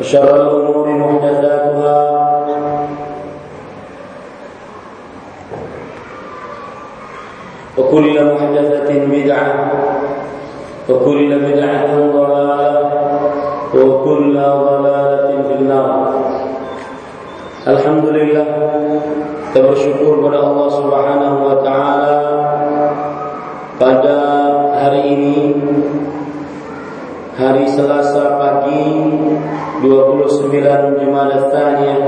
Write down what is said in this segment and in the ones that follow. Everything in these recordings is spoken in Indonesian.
وشر الأمور محدثاتها وكل محدثة بدعة وكل بدعة ضلالة وكل ضلالة في النار الحمد لله kita bersyukur kepada Allah Subhanahu wa taala pada hari ini hari Selasa pagi 29 Jumat Tsaniyah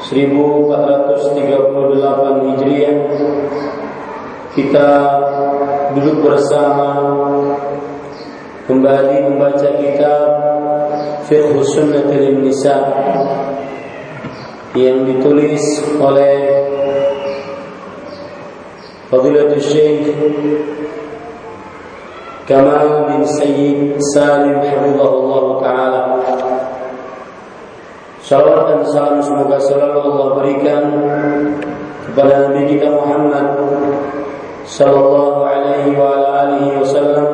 1438 Hijriah. Kita duduk bersama kembali membaca kitab Fiqh Sunnatul Nisa yang ditulis oleh Fadilatul Syekh Kamal bin Sayyid Salim Hafizahullah Ta'ala Salawat dan salam semoga selalu Allah berikan kepada Nabi kita Muhammad Sallallahu alaihi wa alihi wasallam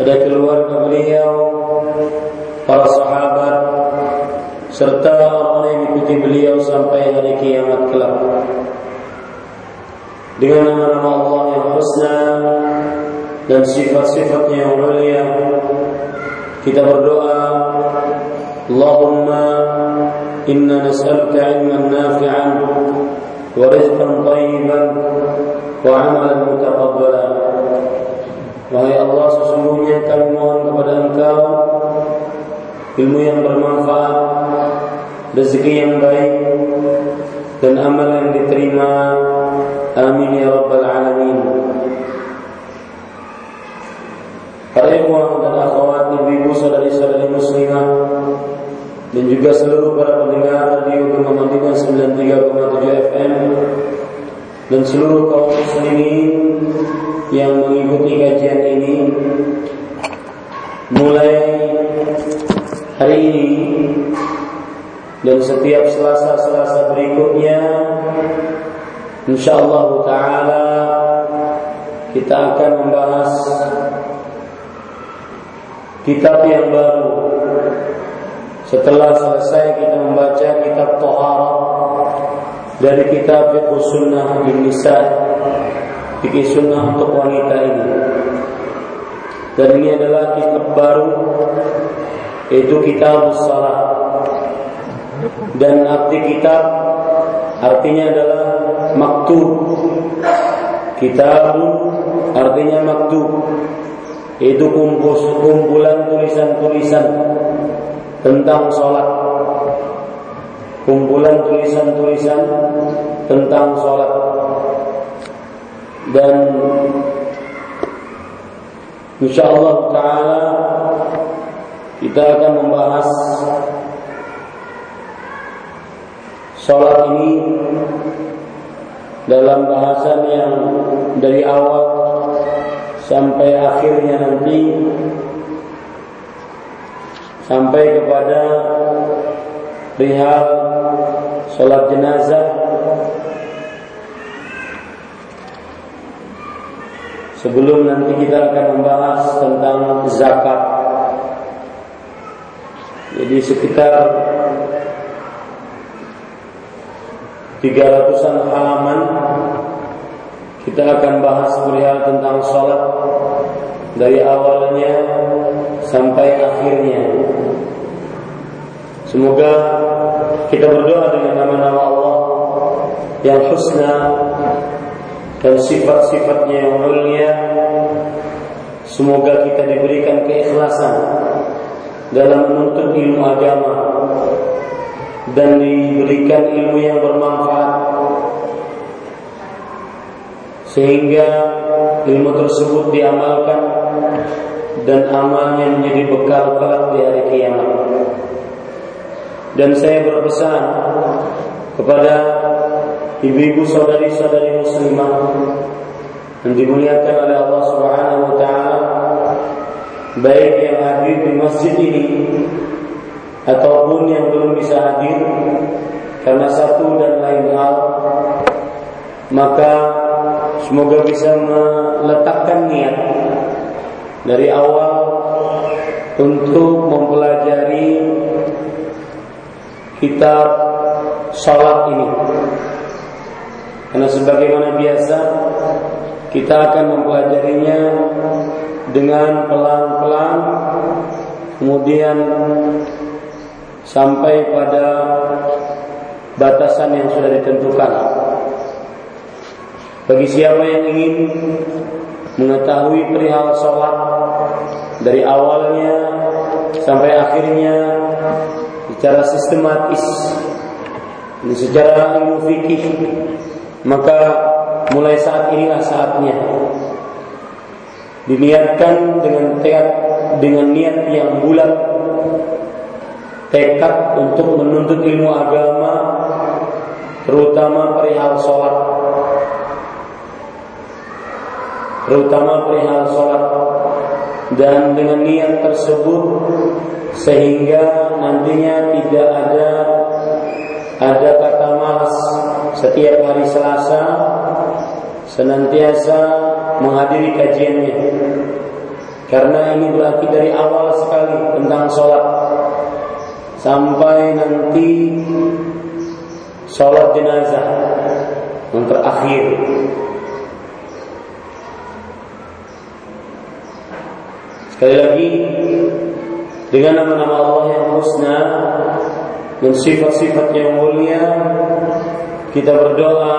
pada keluarga beliau para sahabat serta orang yang mengikuti beliau sampai hari kiamat kelak. Dengan nama-nama Allah yang husna dan sifat-sifatnya yang mulia, kita berdoa, Allahumma inna nas'aluka ilman nafi'an wa rizqan tayyiban wa amalan mutaqabbalan. Wahai Allah, sesungguhnya kami mohon kepada Engkau ilmu yang bermanfaat, rezeki yang baik, dan amal yang diterima. Amin ya rabbal alamin. Para ikhwan dan akhwat, ibu-ibu, saudari-saudari muslimah dan juga seluruh para pendengar radio Madinah 93,7 FM dan seluruh kaum muslimin yang mengikuti kajian ini mulai hari ini dan setiap selasa-selasa berikutnya insyaallah taala kita akan membahas kitab yang baru. Setelah selesai kita membaca kitab Toharah dari kitab Fiqh Sunnah bin Nisa Fikih Sunnah untuk wanita ini. Dan ini adalah kitab baru yaitu kitab Salat dan arti kitab artinya adalah maktub. Kitab artinya maktub itu kumpulan tulisan-tulisan tentang sholat. Kumpulan tulisan-tulisan tentang sholat. Dan insyaallah taala kita akan membahas sholat ini dalam bahasan yang dari awal sampai akhirnya nanti sampai kepada perihal sholat jenazah. Sebelum nanti kita akan membahas tentang zakat. Jadi sekitar 300-an halaman kita akan bahas perihal tentang sholat dari awalnya sampai akhirnya. Semoga kita berdoa dengan nama-nama Allah yang husna dan sifat-sifatnya yang mulia. Semoga kita diberikan keikhlasan dalam menuntut ilmu agama dan diberikan ilmu yang bermanfaat sehingga ilmu tersebut diamalkan dan amalnya menjadi bekal kelak di hari kiamat. Dan saya berpesan kepada ibu-ibu saudari-saudari muslimah yang dimuliakan oleh Allah Subhanahu wa taala baik yang hadir di masjid ini ataupun yang belum bisa hadir karena satu dan lain hal maka semoga bisa meletakkan niat dari awal untuk mempelajari kitab salat ini karena sebagaimana biasa kita akan mempelajarinya dengan pelan-pelan kemudian sampai pada batasan yang sudah ditentukan. Bagi siapa yang ingin mengetahui perihal sholat dari awalnya sampai akhirnya secara sistematis dan secara ilmu fikih maka mulai saat inilah saatnya diniatkan dengan tekad dengan niat yang bulat tekad untuk menuntut ilmu agama terutama perihal sholat terutama perihal sholat. Dan dengan niat tersebut sehingga nantinya tidak ada ada kata malas. Setiap hari Selasa senantiasa menghadiri kajiannya. Karena ini berarti dari awal sekali tentang sholat. Sampai nanti sholat jenazah yang terakhir. Sekali lagi dengan nama-nama Allah yang husna dan sifat-sifat yang mulia kita berdoa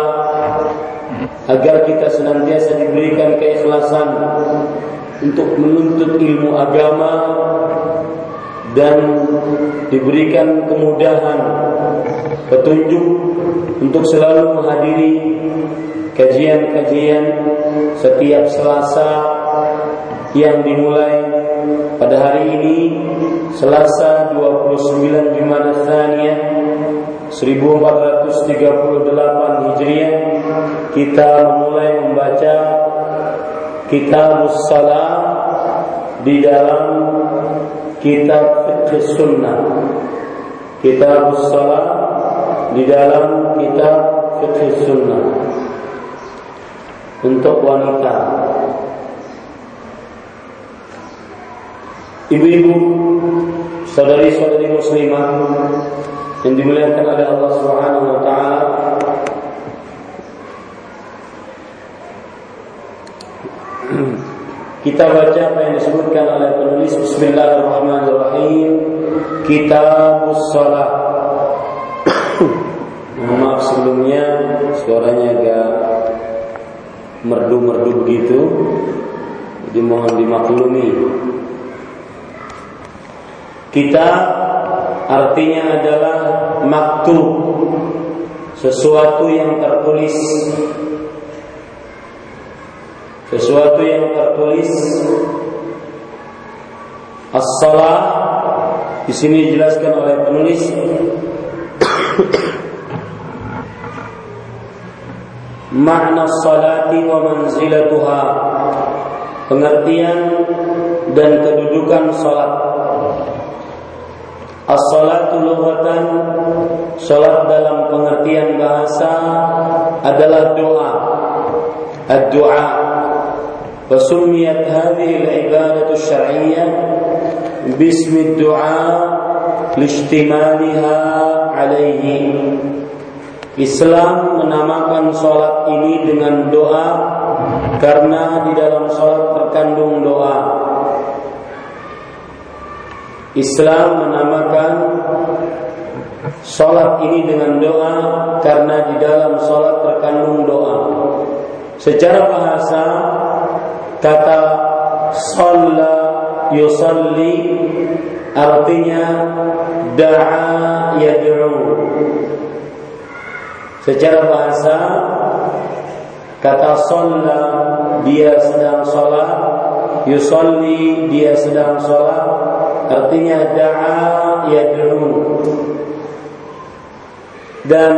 agar kita senantiasa diberikan keikhlasan untuk menuntut ilmu agama dan diberikan kemudahan petunjuk untuk selalu menghadiri kajian-kajian setiap Selasa yang dimulai pada hari ini Selasa 29 Jumat Tsaniyah 1438 Hijriah kita memulai membaca Kitab Salam di dalam kitab fikih sunnah. Kitab salat di dalam kitab fikih sunnah. Untuk wanita ibu-ibu saudari-saudari muslimah yang dimuliakan oleh Allah Subhanahu wa taala. Kita baca apa yang disebutkan oleh penulis Bismillahirrahmanirrahim. Kitab Salat Maaf sebelumnya suaranya agak merdu-merdu begitu. Jadi mohon dimaklumi Kita artinya adalah maktub. Sesuatu yang tertulis. Sesuatu yang tertulis. As-salah. Di sini dijelaskan oleh penulis. Makna salati wa manzilatuha. Pengertian dan kedudukan salat As-salatu lughatan salat dalam pengertian bahasa adalah doa. Ad-du'a. Wa summiyat hadhihi al-ibadatu syar'iyyah bismi ad-du'a lishtimaliha alaihi. Islam menamakan salat ini dengan doa karena di dalam salat terkandung doa. Islam menamakan Salat ini dengan doa karena di dalam salat terkandung doa. Secara bahasa kata shalla yusalli artinya da'a yad'u. Secara bahasa kata shalla dia sedang salat, yusalli dia sedang salat, artinya da'a yad'u. Dan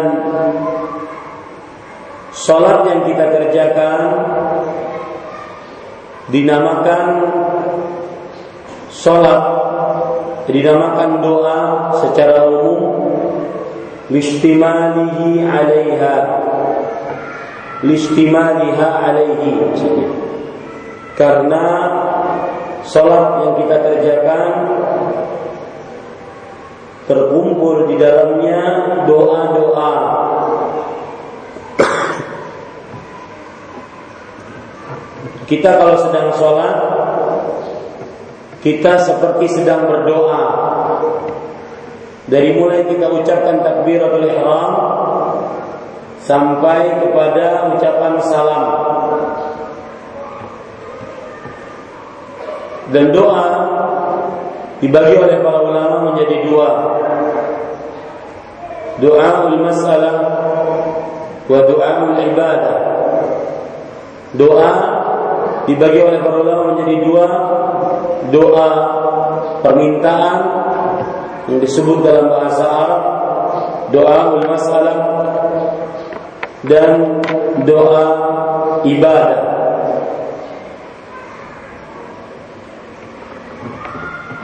salat yang kita kerjakan dinamakan salat dinamakan doa secara umum listimalihi 'alaiha listimaliha 'alaihi karena Salat yang kita kerjakan terkumpul di dalamnya doa-doa. Kita kalau sedang sholat, kita seperti sedang berdoa. Dari mulai kita ucapkan takbiratul ihram sampai kepada ucapan salam. Dan doa dibagi oleh para ulama menjadi dua. Doa masalah wa doa ibadah. Doa dibagi oleh para ulama menjadi dua. Doa permintaan yang disebut dalam bahasa Arab doa masalah dan doa ibadah.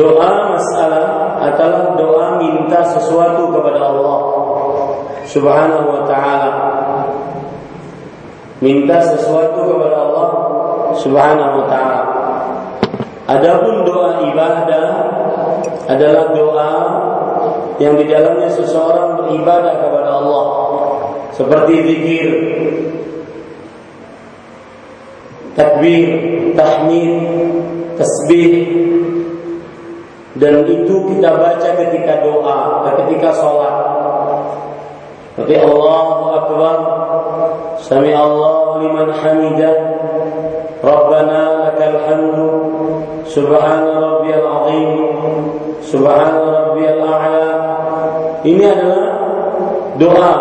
Doa masalah adalah doa minta sesuatu kepada Allah Subhanahu wa taala. Minta sesuatu kepada Allah Subhanahu wa taala. Adapun doa ibadah adalah doa yang di dalamnya seseorang beribadah kepada Allah seperti zikir, takbir, tahmid, tasbih, dan itu kita baca ketika doa, ketika sholat. Tapi Allahu Akbar, Sami Allah liman hamidah, Rabbana lakal hamdu, Subhana rabbiyal azim, Subhana rabbiyal a'la. Ini adalah doa,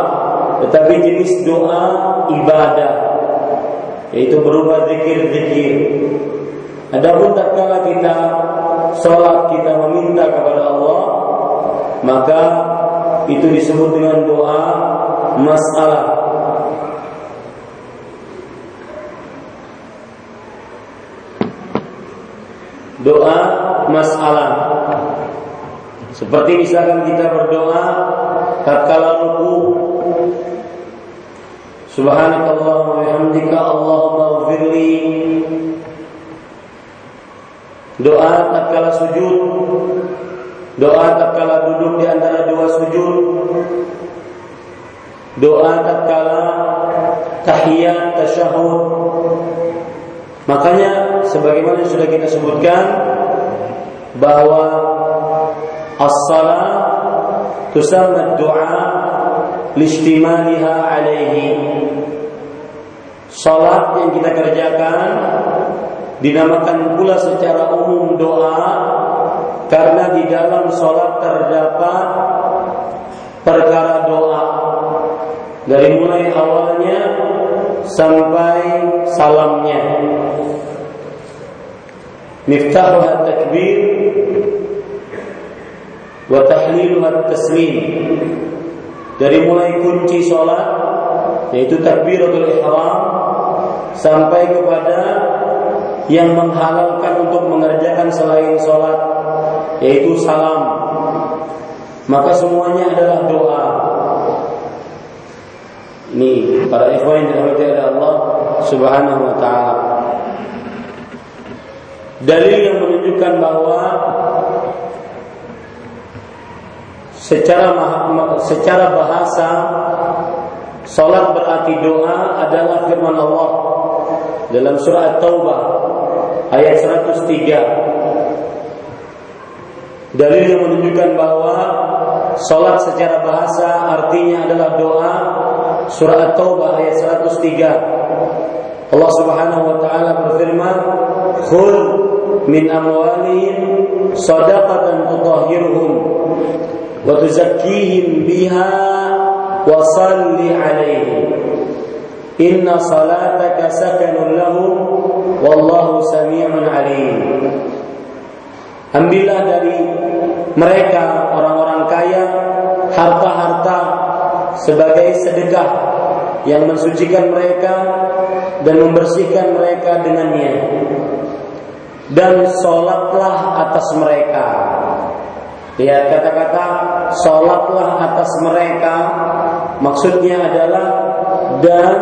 tetapi jenis doa ibadah, yaitu berupa zikir-zikir. Adapun tatkala kita sholat kita meminta kepada Allah maka itu disebut dengan doa masalah. Doa masalah. Seperti misalkan kita berdoa tatkala ruku Subhanakallahumma wa bihamdika Allahumma ighfirli. Doa tatkala sujud Doa tatkala duduk di antara dua sujud doa tatkala tahiyat tasyahud. Makanya sebagaimana sudah kita sebutkan bahwa as-salat tusamma doa listimaliha alaihi. Salat yang kita kerjakan dinamakan pula secara umum doa karena di dalam salat terdapat perkara doa dari mulai awalnya sampai salamnya. Miftahuha takbir wa tahliluha taslim. Dari mulai kunci salat yaitu takbiratul ihram sampai kepada yang menghalalkan untuk mengerjakan selain sholat yaitu salam maka semuanya adalah doa ini para ikhwan yang dirahmati oleh Allah Subhanahu wa taala. Dalil yang menunjukkan bahwa secara secara bahasa salat berarti doa adalah firman Allah dalam surah At-Taubah ayat 103. Dalil yang menunjukkan bahwa salat secara bahasa artinya adalah doa surah At-Taubah ayat 103. Allah Subhanahu wa taala berfirman, "Khul min amwalihim shadaqatan tutahhiruhum wa tuzakkihim biha wa salli 'alaihim." Inna salataka sakanun lahum wallahu sami'un 'alim. Ambillah dari mereka orang-orang kaya harta-harta sebagai sedekah yang mensucikan mereka dan membersihkan mereka dengannya. Dan sholatlah atas mereka. Lihat kata-kata sholatlah atas mereka maksudnya adalah dan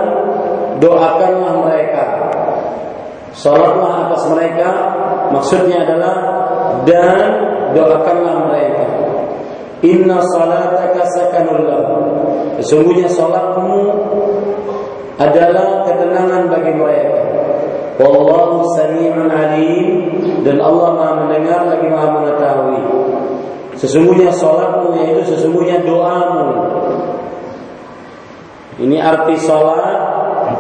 doakanlah mereka. Sholatlah atas mereka maksudnya adalah dan doakanlah mereka inna salataka sakanul Sesungguhnya salatmu adalah ketenangan bagi mereka. Wallahu sami'un alim dan Allah Maha mendengar lagi Maha mengetahui. Sesungguhnya salatmu yaitu sesungguhnya doamu. Ini arti salat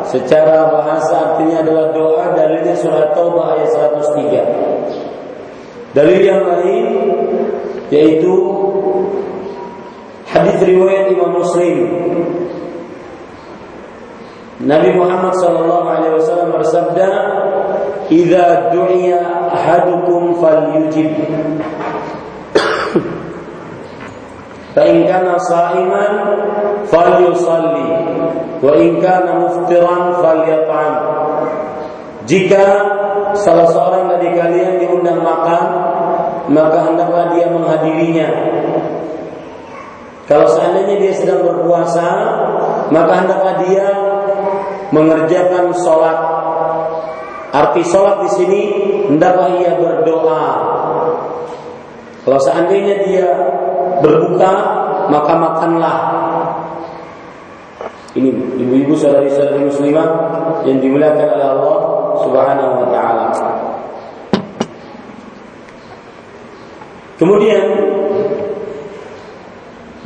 secara bahasa artinya adalah doa dalilnya surah Taubah ayat 103. Dalil yang lain yaitu Hadis riwayat Imam Muslim. Nabi Muhammad sallallahu alaihi wasallam bersabda, "Idza du'iya ahadukum falyujib." Fa in kana sha'iman falyusalli wa in kana muftiran falyat'am. Jika salah seorang dari kalian diundang makan, maka hendaklah dia menghadirinya kalau seandainya dia sedang berpuasa, maka hendaklah dia mengerjakan sholat. Arti sholat di sini hendaklah ia berdoa. Kalau seandainya dia berbuka, maka makanlah. Ini ibu-ibu saudari-saudari muslimah yang dimuliakan oleh Allah Subhanahu wa taala. Kemudian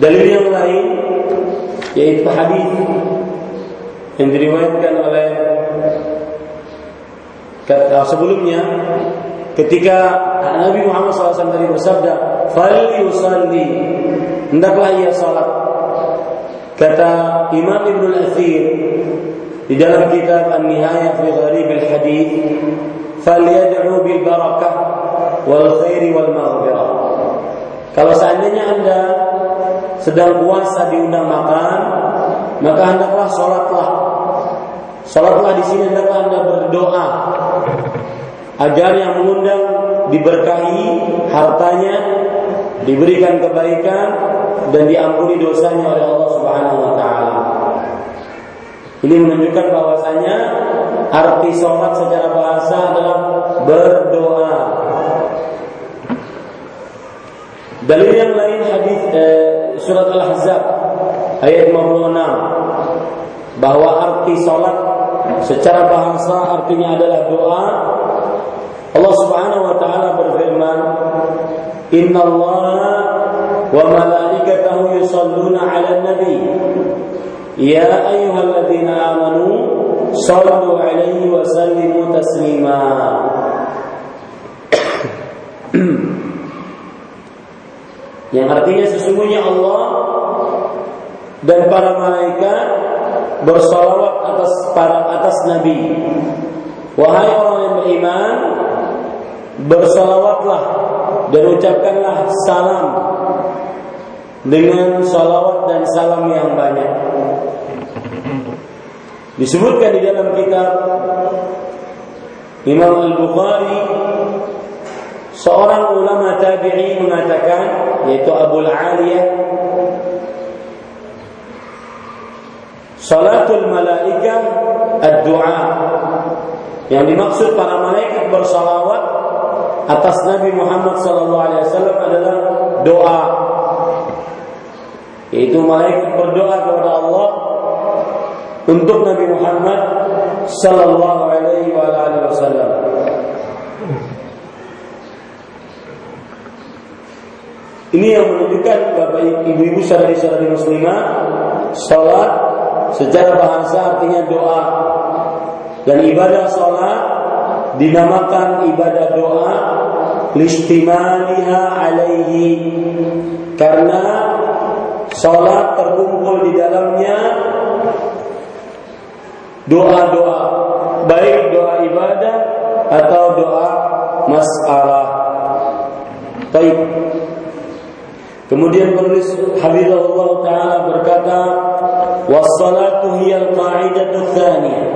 Dalil yang lain yaitu hadis yang diriwayatkan oleh kata sebelumnya ketika Nabi Muhammad SAW tadi bersabda, "Fal yusalli," hendaklah ia salat. Kata Imam Ibnu Al-Athir di dalam kitab An-Nihayah fi Gharib al-Hadith, "Falyad'u bil barakah wal khairi wal maghfirah." Kalau seandainya Anda sedang puasa diundang makan, maka hendaklah sholatlah. Sholatlah di sini hendaklah anda berdoa agar yang mengundang diberkahi hartanya, diberikan kebaikan dan diampuni dosanya oleh Allah Subhanahu wa taala. Ini menunjukkan bahwasanya arti sholat secara bahasa adalah berdoa. Dalil yang lain hadis eh, surat Al-Ahzab ayat 56 bahwa arti salat secara bahasa artinya adalah doa. Allah Subhanahu wa taala berfirman, "Inna Allah wa malaikatahu yusalluna 'alan nabi." Ya ayyuhalladzina amanu sallu 'alaihi wa sallimu taslima. Yang artinya sesungguhnya Allah dan para malaikat bersalawat atas para atas Nabi. Wahai orang yang beriman, bersalawatlah dan ucapkanlah salam dengan salawat dan salam yang banyak. Disebutkan di dalam kitab Imam Al-Bukhari seorang ulama tabi'i mengatakan yaitu Abu Aliyah Salatul malaika ad-du'a. Yang dimaksud para malaikat bersalawat atas Nabi Muhammad sallallahu alaihi wasallam adalah doa. Yaitu malaikat berdoa kepada Allah untuk Nabi Muhammad sallallahu alaihi wasallam. Ini yang menunjukkan Bapak Ibu-ibu saudari-saudari muslimah salat secara bahasa artinya doa. Dan ibadah sholat dinamakan ibadah doa listimaliha alaihi. Karena sholat terkumpul di dalamnya doa-doa baik doa ibadah atau doa masalah. Baik Kemudian penulis Habibullah Ta'ala berkata Wassalatu hiyal qa'idatu thaniyah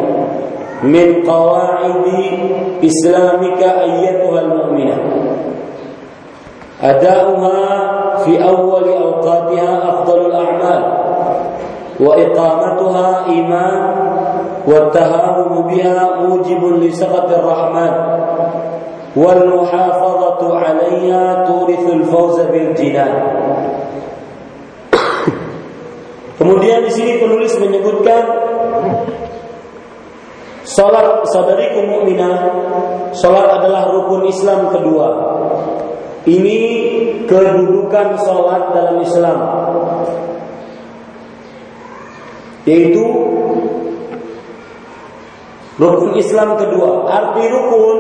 Min qawa'idi islamika ayyatuhal mu'minah Ada'uha fi awwali awqatiha afdalul a'mal Wa iqamatuha iman Wa tahamumu biha mujibun li rahman والمحافظة عليها تورث الفوز بالجنان Kemudian di sini penulis menyebutkan Salat saudariku mukminah, salat adalah rukun Islam kedua. Ini kedudukan salat dalam Islam. Yaitu rukun Islam kedua. Arti rukun.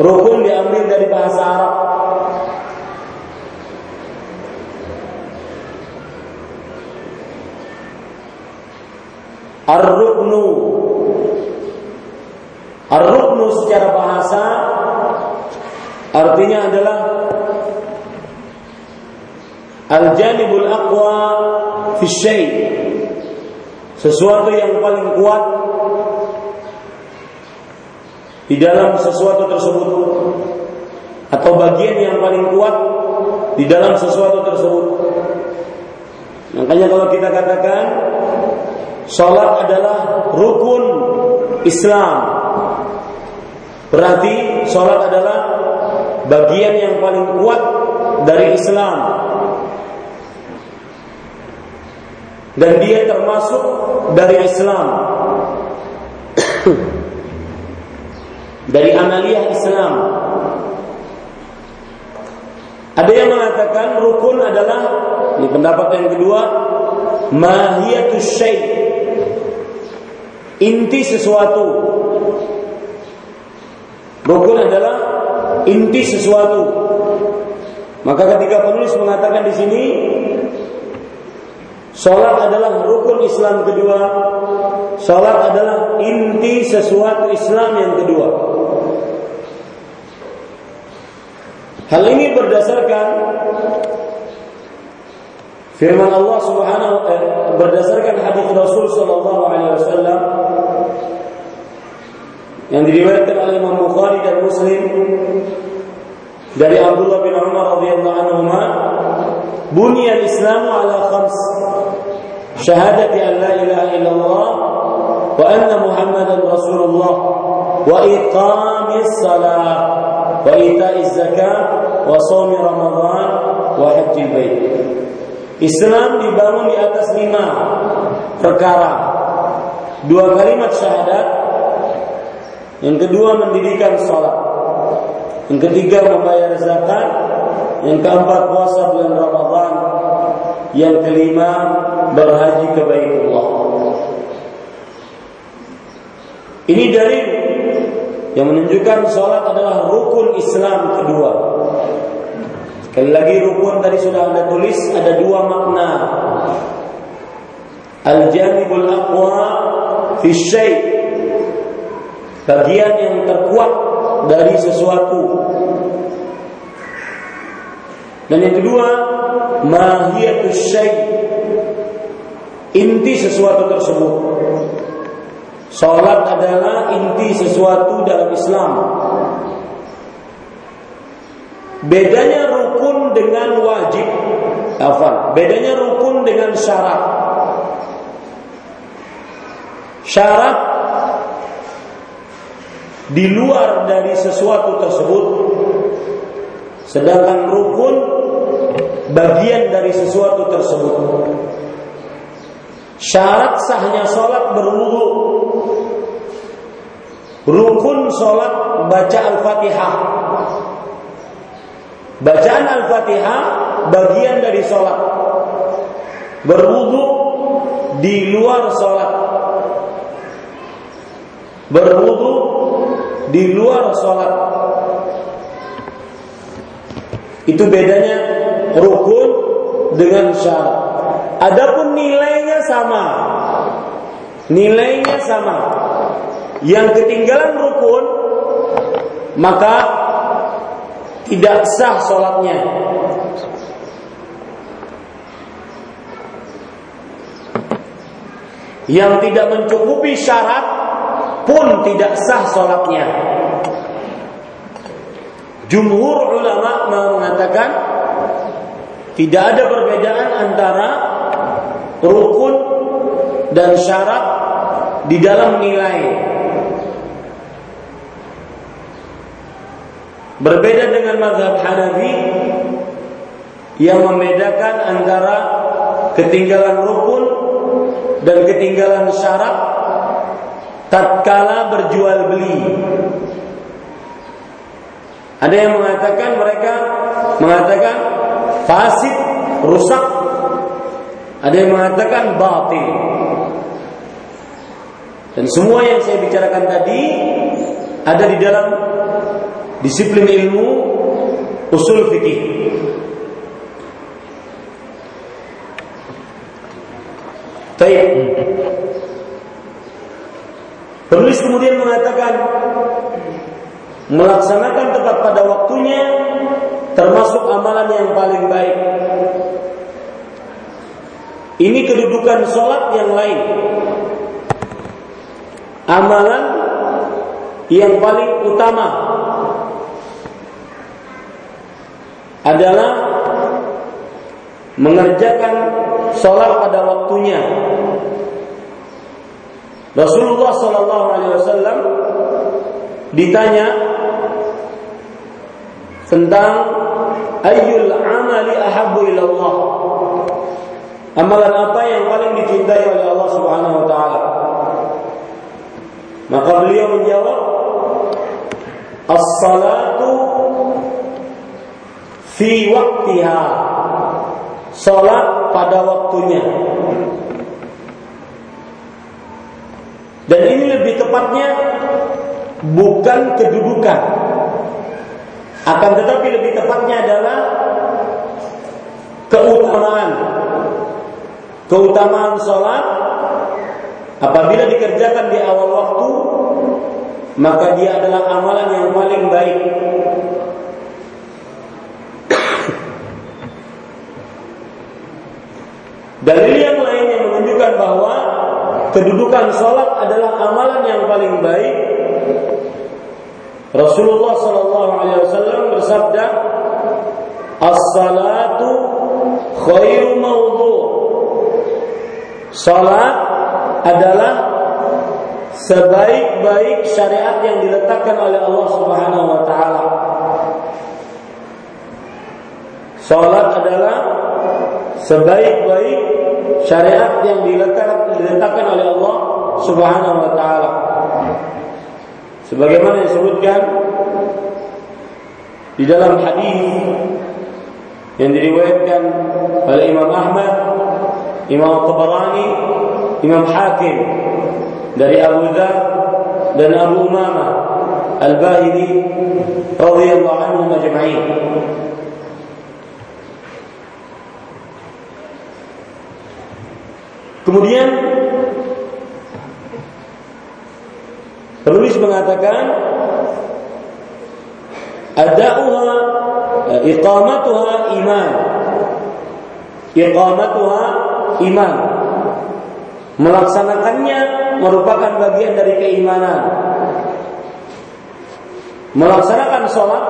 Rukun diambil dari bahasa Arab. Ar-ruknu. Ar-ruknu secara bahasa artinya adalah Al-janibul aqwa fi Sesuatu yang paling kuat di dalam sesuatu tersebut atau bagian yang paling kuat di dalam sesuatu tersebut. Makanya kalau kita katakan Salat adalah rukun Islam. Berarti salat adalah bagian yang paling kuat dari Islam. Dan dia termasuk dari Islam. Dari amalia Islam. Ada yang mengatakan rukun adalah ini pendapat yang kedua mahiyatus syai' inti sesuatu. Rukun adalah inti sesuatu. Maka ketika penulis mengatakan di sini Salat adalah rukun Islam kedua Salat adalah inti sesuatu Islam yang kedua Hal ini berdasarkan Firman Allah Subhanahu eh, berdasarkan hadis Rasul sallallahu alaihi wasallam yang diriwayatkan oleh Imam Bukhari dan Muslim dari Abdullah bin Umar radhiyallahu anhu bunya al-Islam ala khams syahadati an la ilaha illallah wa anna Muhammadan Rasulullah wa iqamis salah wa ita'iz zakat wa shaumi Ramadan wa hajjil bait Islam dibangun di atas lima perkara. Dua kalimat syahadat. Yang kedua mendirikan sholat. Yang ketiga membayar zakat. Yang keempat puasa bulan Ramadan. Yang kelima berhaji ke Baitullah. Ini dari yang menunjukkan sholat adalah rukun Islam kedua. Sekali lagi rukun tadi sudah anda tulis ada dua makna. Al-janibul aqwa fi syai' bagian yang terkuat dari sesuatu. Dan yang kedua, mahiyatus syai' inti sesuatu tersebut. Salat adalah inti sesuatu dalam Islam. Bedanya rukun dengan wajib. Apa? Bedanya rukun dengan syarat. Syarat di luar dari sesuatu tersebut sedangkan rukun bagian dari sesuatu tersebut. Syarat sahnya sholat berwudu. Rukun sholat baca Al-Fatihah. Bacaan Al-Fatihah bagian dari sholat. Berwudu di luar sholat. Berwudu di luar sholat. Itu bedanya rukun dengan syarat. Adapun nilainya sama. Nilainya sama. Yang ketinggalan rukun maka tidak sah sholatnya. Yang tidak mencukupi syarat pun tidak sah sholatnya. Jumhur ulama mengatakan tidak ada perbedaan antara rukun dan syarat di dalam nilai. Berbeda dengan mazhab Hanafi yang membedakan antara ketinggalan rukun dan ketinggalan syarat tatkala berjual beli. Ada yang mengatakan mereka mengatakan fasid, rusak ada yang mengatakan batil. Dan semua yang saya bicarakan tadi ada di dalam disiplin ilmu usul fikih. Baik. Penulis kemudian mengatakan melaksanakan tepat pada waktunya termasuk amalan yang paling baik. Ini kedudukan sholat yang lain. Amalan yang paling utama adalah mengerjakan sholat pada waktunya. Rasulullah Shallallahu Alaihi Wasallam ditanya tentang ayul amali ahabu ilallah Amalan apa yang paling dicintai oleh Allah Subhanahu wa taala? Maka beliau menjawab, As-salatu fi waktiha. Salat pada waktunya. Dan ini lebih tepatnya bukan kedudukan. Akan tetapi lebih tepatnya adalah keutamaan keutamaan sholat apabila dikerjakan di awal waktu maka dia adalah amalan yang paling baik Dalil yang lain yang menunjukkan bahwa kedudukan sholat adalah amalan yang paling baik. Rasulullah Shallallahu Alaihi Wasallam bersabda, "As-salatu khairu maudhu." Salat adalah sebaik-baik syariat yang diletakkan oleh Allah Subhanahu wa taala. Salat adalah sebaik-baik syariat yang diletakkan oleh Allah Subhanahu wa taala. Sebagaimana disebutkan di dalam hadis yang diriwayatkan oleh Imam Ahmad, Imam Tabarani, Imam Hakim dari Abu Dzar dan Abu Umamah Al-Bahili radhiyallahu anhum ajma'in. Kemudian penulis mengatakan adauha iqamatuha iman iqamatuha iman. Melaksanakannya merupakan bagian dari keimanan. Melaksanakan sholat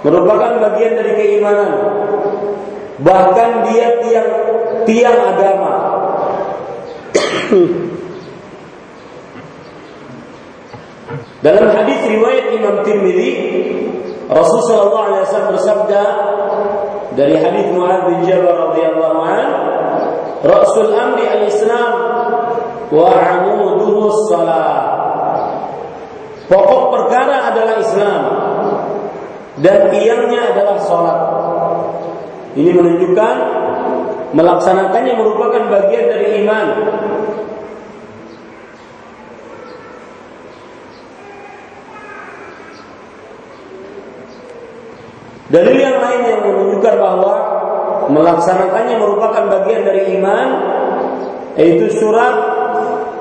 merupakan bagian dari keimanan. Bahkan dia tiang tiang agama. Dalam hadis riwayat Imam Tirmidzi, Rasulullah sallallahu alaihi wasallam bersabda dari hadis Muadz bin Jabal radhiyallahu an, "Rasul amri al-Islam wa 'amuduhu salat." Pokok perkara adalah Islam dan tiangnya adalah salat. Ini menunjukkan melaksanakannya merupakan bagian dari iman. Dalil yang lain yang menunjukkan bahwa melaksanakannya merupakan bagian dari iman yaitu surat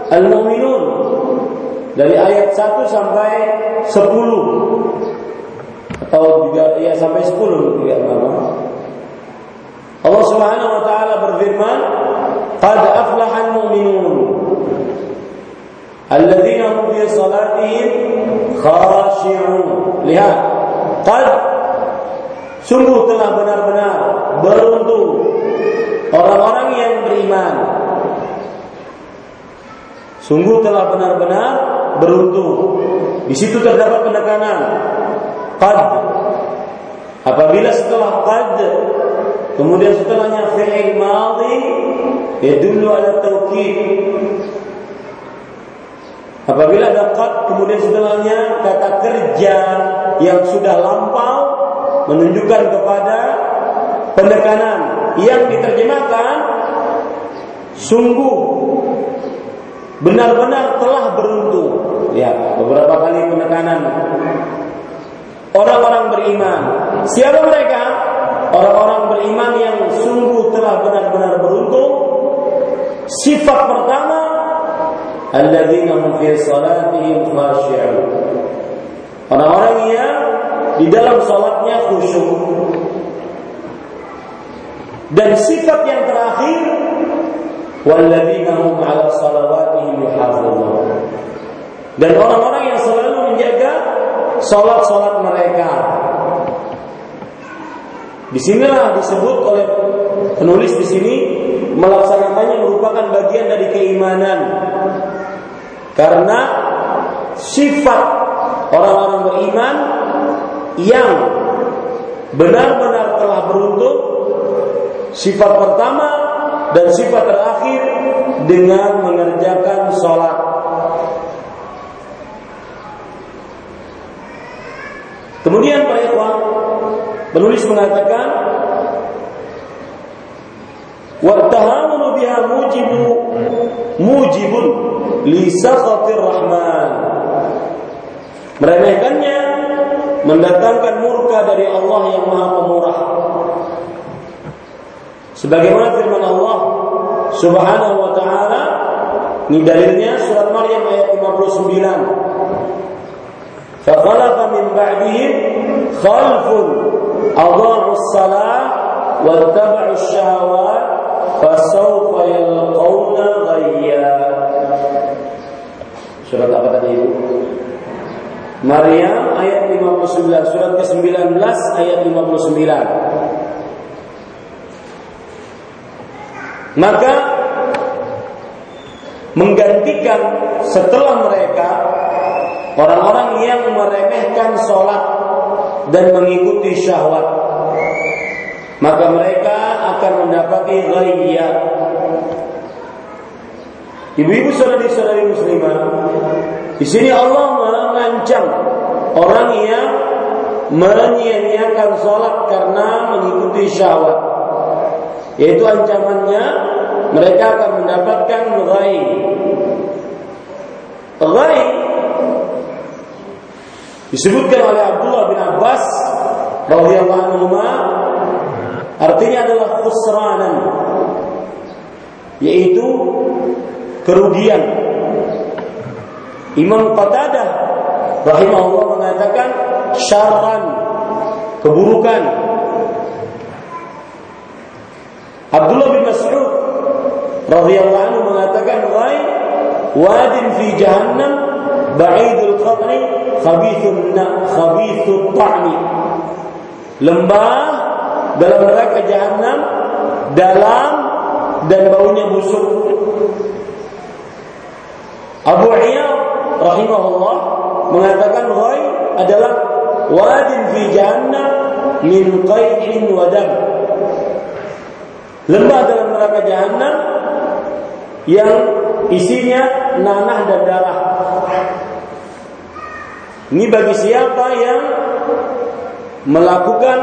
Al-Mu'minun dari ayat 1 sampai 10 atau juga ya sampai 10 ya Allah Subhanahu wa taala berfirman, "Qad aflaha al-mu'minun alladzina hum fi salatihim khashi'un." Lihat, qad Sungguh telah benar-benar beruntung orang-orang yang beriman. Sungguh telah benar-benar beruntung. Di situ terdapat penekanan. Qad. Apabila setelah qad kemudian setelahnya fi'il madhi yadullu ala tawkid. Apabila ada qad kemudian setelahnya kata kerja yang sudah lampau menunjukkan kepada penekanan yang diterjemahkan sungguh benar-benar telah beruntung. Ya, beberapa kali penekanan orang-orang beriman. Siapa mereka? Orang-orang beriman yang sungguh telah benar-benar beruntung. Sifat pertama, alladzina hum fi salatihim khashi'un. Orang-orang yang di dalam sholatnya khusyuk. Dan sifat yang terakhir, walladzina hum ala salawatihim. Dan orang-orang yang selalu menjaga sholat-sholat mereka. Di sinilah disebut oleh penulis di sini melaksanakannya merupakan bagian dari keimanan. Karena sifat orang-orang beriman yang benar-benar telah beruntung sifat pertama dan sifat terakhir dengan mengerjakan sholat kemudian para ikhwan penulis mengatakan Wattahamunu biha mujibu mujibun li rahman. Meremehkannya mendatangkan murka dari Allah yang Maha Pemurah. Sebagaimana firman Allah Subhanahu wa taala ini dalilnya surat Maryam ayat 59. Fakhalafa min ba'dihim khalfun adha'u as-salah wattaba'u asy-syahawat fasawfa yalqawna ghayya. Surat apa tadi itu? Maryam ayat 59 surat ke-19 ayat 59 Maka menggantikan setelah mereka orang-orang yang meremehkan sholat dan mengikuti syahwat maka mereka akan mendapati ghayya Ibu-ibu saudari-saudari muslimah, di sini Allah mengancam orang yang menyia-nyiakan sholat karena mengikuti syahwat. Yaitu ancamannya mereka akan mendapatkan ghaib. Ghaib disebutkan oleh Abdullah bin Abbas radhiyallahu anhu artinya adalah khusranan yaitu kerugian. Imam Qatadah rahimahullah mengatakan syarran keburukan. Abdullah bin Mas'ud radhiyallahu anhu mengatakan ghaib wadin fi jahannam ba'idul qadri khabithun khabithut ta'mi lembah dalam neraka jahanam dalam dan baunya busuk Abu Iyad rahimahullah mengatakan ghaib adalah wadin fi jahannam min qayhin wa lembah dalam neraka jahanam yang isinya nanah dan darah. Ini bagi siapa yang melakukan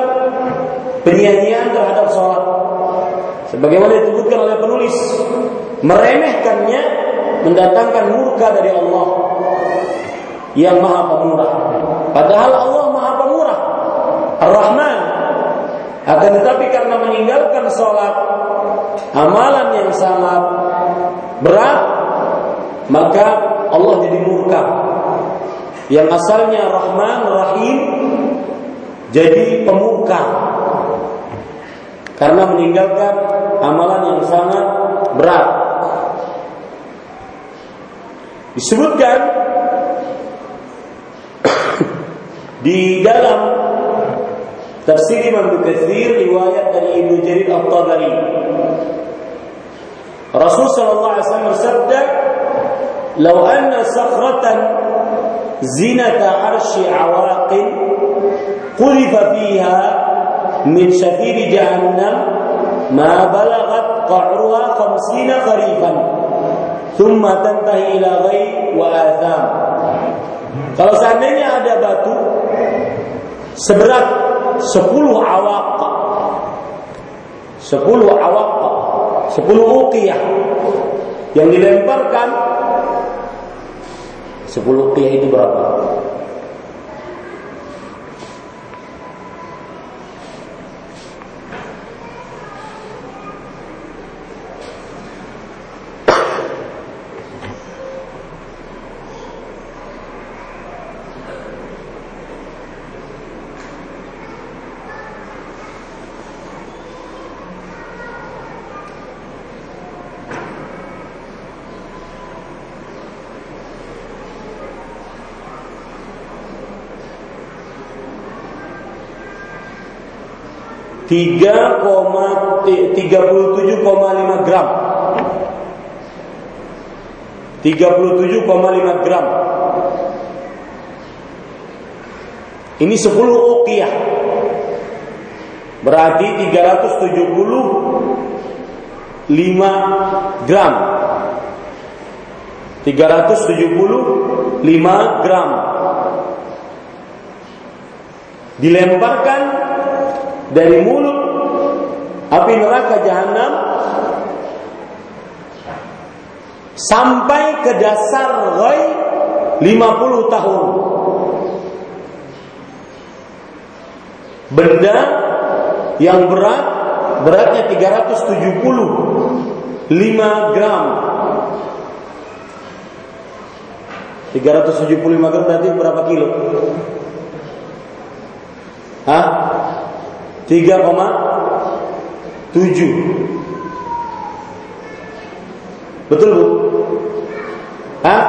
penyanyian terhadap sholat. Sebagaimana disebutkan oleh penulis, meremehkannya mendatangkan murka dari Allah yang maha pemurah. Padahal Allah maha pemurah, Ar-Rahman. Akan tetapi karena meninggalkan sholat, amalan yang sangat berat, maka Allah jadi murka. Yang asalnya Rahman Rahim jadi pemurka karena meninggalkan amalan yang sangat berat. Disebutkan di dalam tafsir Imam Katsir riwayat dari Ibnu Jarir At-Tabari Rasul sallallahu alaihi wasallam bersabda, "Lau anna sakhratan zinata arsy awaqin qulifa fiha min shafiri jahannam ma balagat qa'ruha 50 kharifan thumma tantahi ila ghaib wa atham." Kalau seandainya ada batu seberat 10 awaq 10 awaq Sepuluh uqiyah yang dilemparkan sepuluh uqiyah itu berapa? Tiga tiga puluh tujuh koma lima gram. tiga puluh tujuh koma lima gram. Ini sepuluh uqiyah. Berarti tiga ratus tujuh puluh lima gram. Tiga ratus tujuh puluh lima gram. Dilemparkan dari mulut api neraka jahanam sampai ke dasar ghai 50 tahun. Benda yang berat beratnya 375 gram. 375 gram berarti berapa kilo? Hah? 3,7 Betul Bu? Hah?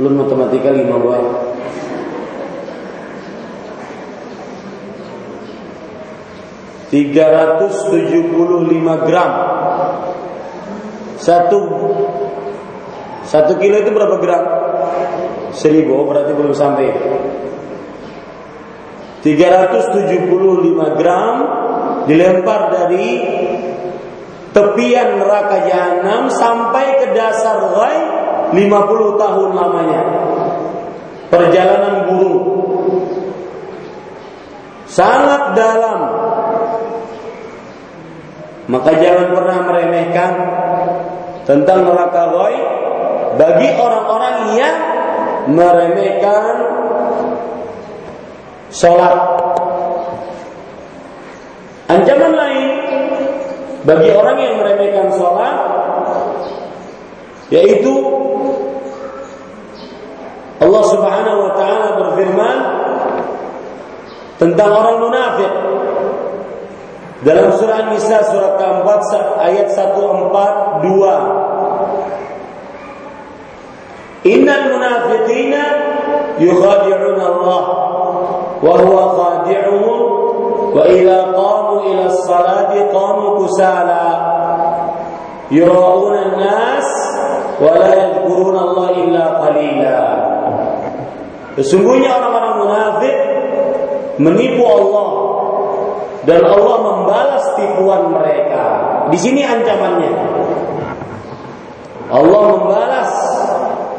Belum matematika 5 buah Tiga ratus tujuh puluh lima gram Satu Satu kilo itu berapa gram? Seribu, oh, berarti belum sampai 375 gram dilempar dari tepian neraka jahanam sampai ke dasar ghai 50 tahun lamanya. Perjalanan burung. Sangat dalam. Maka jangan pernah meremehkan tentang neraka ghai bagi orang-orang yang meremehkan sholat. Ancaman lain bagi orang yang meremehkan sholat yaitu Allah Subhanahu wa taala berfirman tentang orang munafik. Dalam surah Nisa surat keempat ayat 142 Innal munafiqina yukhadi'una Allah wa idza qamu ila as-salati qamu kusala yura'una an-nas wa la yadhkuruna Allah illa qalila Sesungguhnya orang-orang munafik menipu Allah dan Allah membalas tipuan mereka. Di sini ancamannya. Allah membalas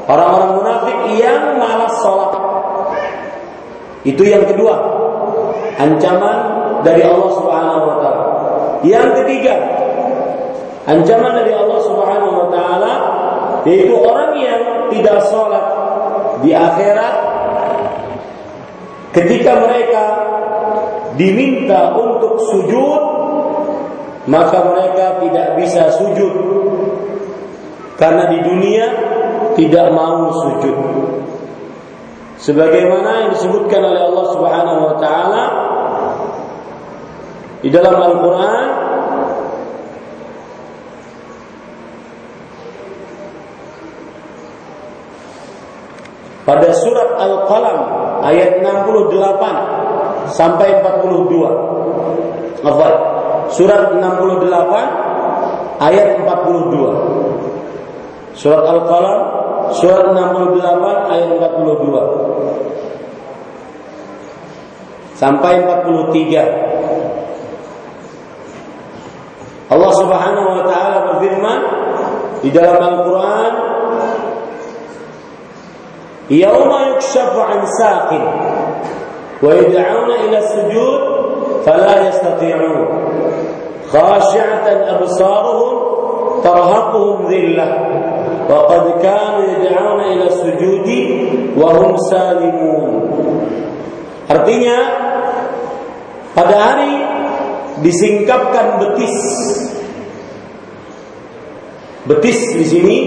orang-orang munafik yang malas sholat. Itu yang kedua. Ancaman dari Allah Subhanahu wa taala. Yang ketiga, ancaman dari Allah Subhanahu wa taala yaitu orang yang tidak sholat di akhirat ketika mereka diminta untuk sujud maka mereka tidak bisa sujud karena di dunia tidak mau sujud sebagaimana yang disebutkan oleh Allah Subhanahu wa taala di dalam Al-Qur'an pada surat Al-Qalam ayat 68 sampai 42. Apa? Surat 68 ayat 42. Surat Al-Qalam surat 68 ayat 42 sampai 43. Allah Subhanahu wa taala berfirman di dalam Al-Qur'an Yauma yukshafu an saqin wa yud'auna ila sujud fala yastati'un. Khashi'atan absaruhum tarhaquhum dhillah qad kanu yud'auna ila sujudi wa hum Artinya pada hari disingkapkan betis. Betis di sini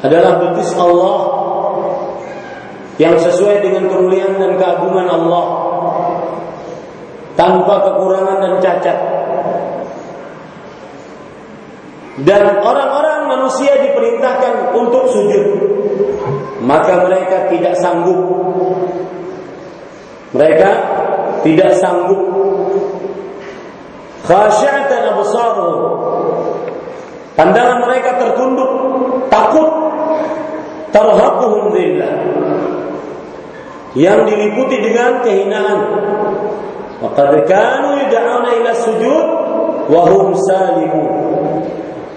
adalah betis Allah yang sesuai dengan kemuliaan dan keagungan Allah tanpa kekurangan dan cacat. Dan orang-orang manusia diperintahkan untuk sujud, maka mereka tidak sanggup. Mereka tidak sanggup. Khasyi'atan absaruhum. Pandangan mereka tertunduk takut. Tarhaquhum dhillah yang diliputi dengan kehinaan. Wa qad kanu yud'auna ila sujud wa hum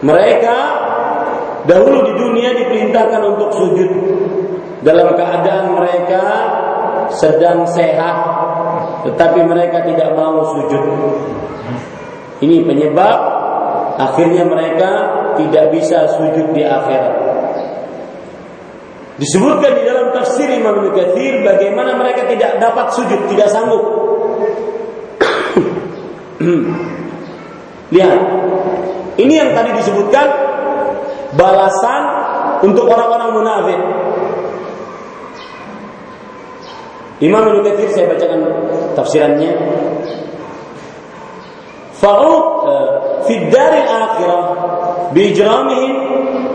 mereka dahulu di dunia diperintahkan untuk sujud dalam keadaan mereka sedang sehat tetapi mereka tidak mau sujud ini penyebab akhirnya mereka tidak bisa sujud di akhirat. Disebutkan di dalam tafsir Imam Nukathir bagaimana mereka tidak dapat sujud, tidak sanggup. Lihat, ini yang tadi disebutkan balasan untuk orang-orang munafik. Imam Ibnu Katsir saya bacakan tafsirannya. Fa'uq eh, fi dari akhirah bi ijramihim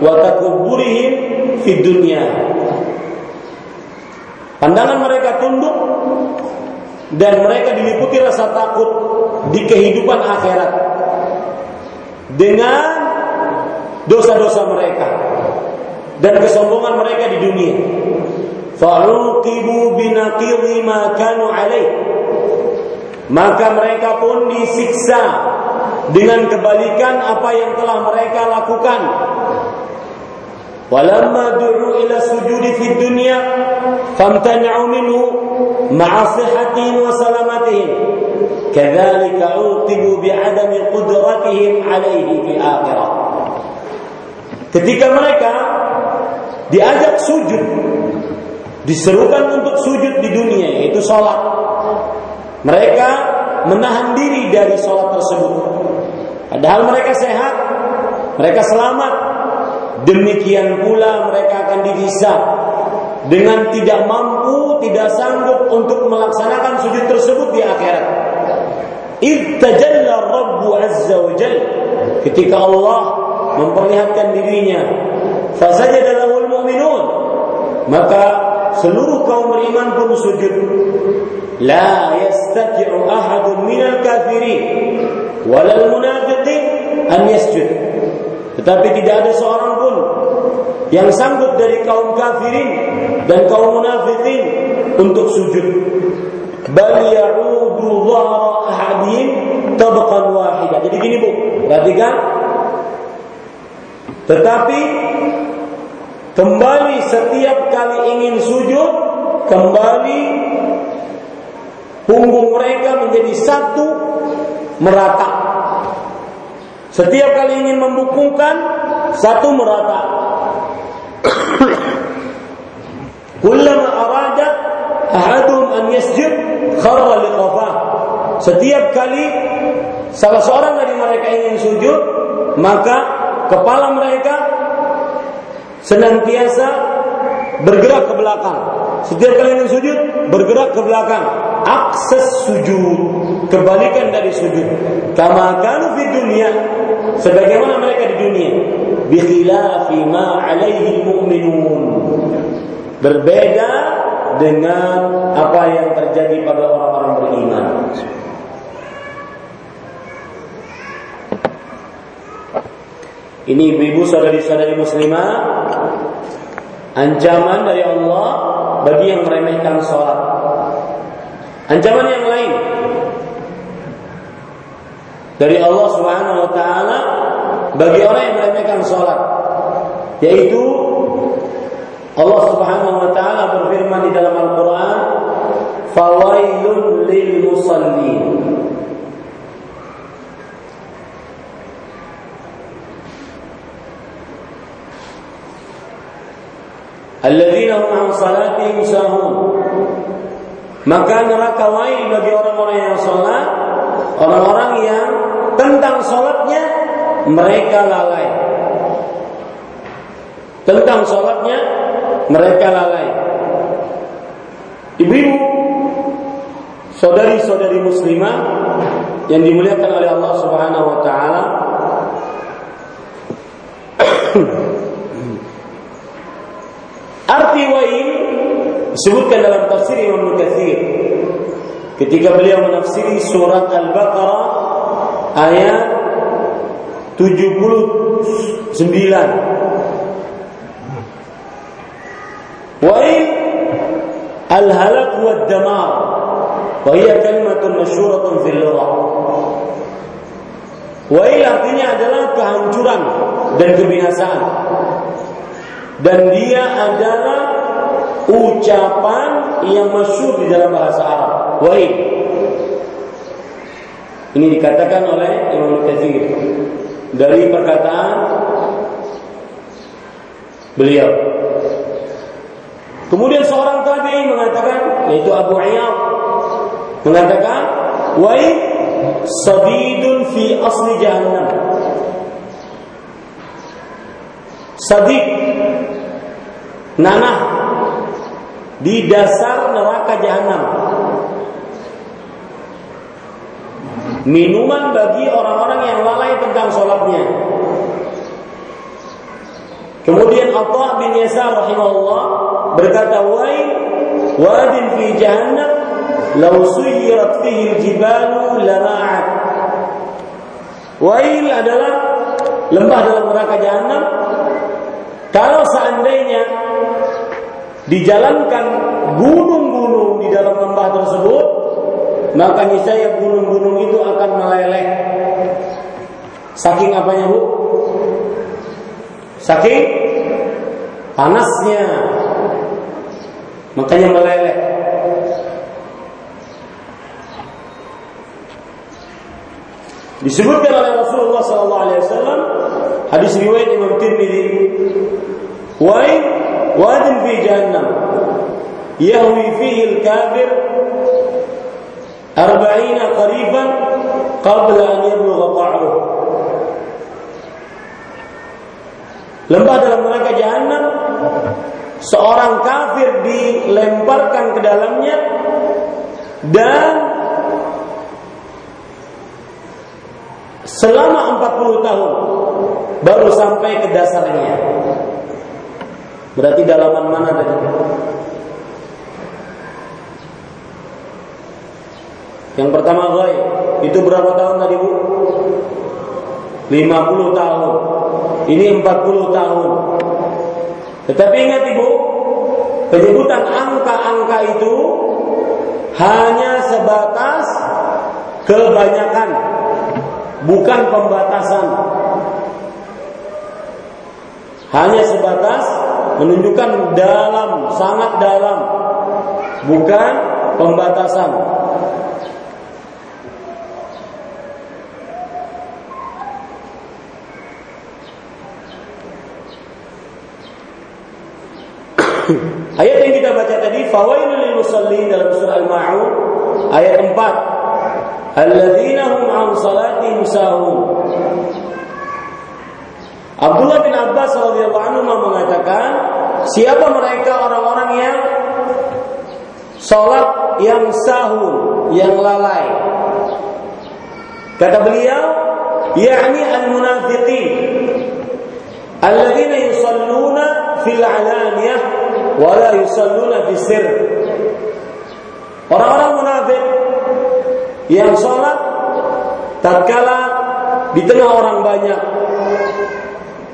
wa takabburihim fi dunya. Pandangan mereka tunduk dan mereka diliputi rasa takut di kehidupan akhirat dengan dosa-dosa mereka dan kesombongan mereka di dunia. Fa'uqibu binaqidhi ma kanu alaih maka mereka pun disiksa dengan kebalikan apa yang telah mereka lakukan. Walamma du'u ila sujudi fid dunya famtana'u minhu ma'a sihhatihim wa salamatihim. Kadzalika uqibu bi'adami qudratihim 'alaihi fi akhirah. Ketika mereka diajak sujud, diserukan untuk sujud di dunia, yaitu sholat. Mereka menahan diri dari sholat tersebut. Padahal mereka sehat, mereka selamat. Demikian pula mereka akan dihisab dengan tidak mampu, tidak sanggup untuk melaksanakan sujud tersebut di akhirat. Irtajalla Rabbu Azza wa Jal ketika Allah memperlihatkan dirinya. Fasajada lahul mu'minun. Maka seluruh kaum beriman pun sujud. La yastati'u ahadun minal kafirin. Walal munafiqin an yasjud. Tetapi tidak ada seorang pun yang sanggup dari kaum kafirin dan kaum munafikin untuk sujud. Bal ya'udu dhahra ahadihim tabqan wahidah jadi gini Bu. Perhatikan tetapi kembali setiap kali ingin sujud, kembali punggung mereka menjadi satu merata. Setiap kali ingin membungkukkan satu merata. Kullama arada ahadum an yasjud kharra liqafah. Setiap kali salah seorang dari mereka ingin sujud, maka kepala mereka senantiasa bergerak ke belakang. Setiap kali ingin sujud, bergerak ke belakang. Akses sujud, kebalikan dari sujud. Kama kanu fi dunia, sebagaimana mereka di dunia. Bikhilafi alaihi mu'minun. Berbeda dengan apa yang terjadi pada orang-orang beriman. Ini ibu-ibu saudari-saudari muslimah ancaman dari Allah bagi yang meremehkan sholat. Ancaman yang lain dari Allah Subhanahu wa taala bagi orang yang meremehkan sholat yaitu Allah Subhanahu wa taala berfirman di dalam Al-Qur'an fawailun lil musallin alladzina hum an salatihim sahun. Maka neraka wail bagi orang-orang yang salat orang-orang yang tentang salatnya mereka lalai. Tentang salatnya mereka lalai. Ibu-ibu saudari-saudari muslimah yang dimuliakan oleh Allah Subhanahu wa taala Arti wail disebutkan dalam tafsir Imam Katsir. Ketika beliau menafsiri surat Al-Baqarah ayat 79 Wail al-halak wa damar wa hiya kalimatun masyhuratun fil lughah. Wail artinya adalah kehancuran dan kebinasaan dan dia adalah ucapan yang masyhur di dalam bahasa Arab. Wahid. Ini dikatakan oleh Imam Katsir dari perkataan beliau. Kemudian seorang tabi'i mengatakan yaitu Abu Ayyab mengatakan wahid sadidun fi asli jahannam. Sadid nanah di dasar neraka jahanam. Minuman bagi orang-orang yang lalai tentang sholatnya. Kemudian Atta bin Yasar rahimahullah berkata, "Wai wadin fi jahannam law suyirat fihi al-jibalu lama'at." Wail adalah lembah dalam neraka jahanam. Kalau seandainya dijalankan gunung-gunung di dalam lembah tersebut, maka niscaya gunung-gunung itu akan meleleh. Saking apanya bu? Saking panasnya. Makanya meleleh. Disebutkan oleh Rasulullah SAW hadis riwayat Imam Tirmidzi, "Wain wadin fi jahannam yahwi fihi al-kafir arba'ina qariban qabla an yablugha qa'ruh." Lembah dalam neraka jahanam seorang kafir dilemparkan ke dalamnya dan selama 40 tahun baru sampai ke dasarnya. Berarti dalaman mana tadi? Yang pertama ghai, itu berapa tahun tadi Bu? 50 tahun. Ini 40 tahun. Tetapi ingat Ibu, penyebutan angka-angka itu hanya sebatas kebanyakan bukan pembatasan. Hanya sebatas menunjukkan dalam, sangat dalam, bukan pembatasan. Ayat yang kita baca tadi fawailul lil musallin dalam surah Al-Ma'un ayat 4 alladzina hum an salatihim sahun Abdullah bin Abbas radhiyallahu anhu mengatakan siapa mereka orang-orang yang salat yang sahun yang lalai? Kata beliau yakni al-munafiqin alladzina yusalluna fil alaniyah wa la yusalluna fi sirr. Orang-orang munafik yang sholat tatkala di tengah orang banyak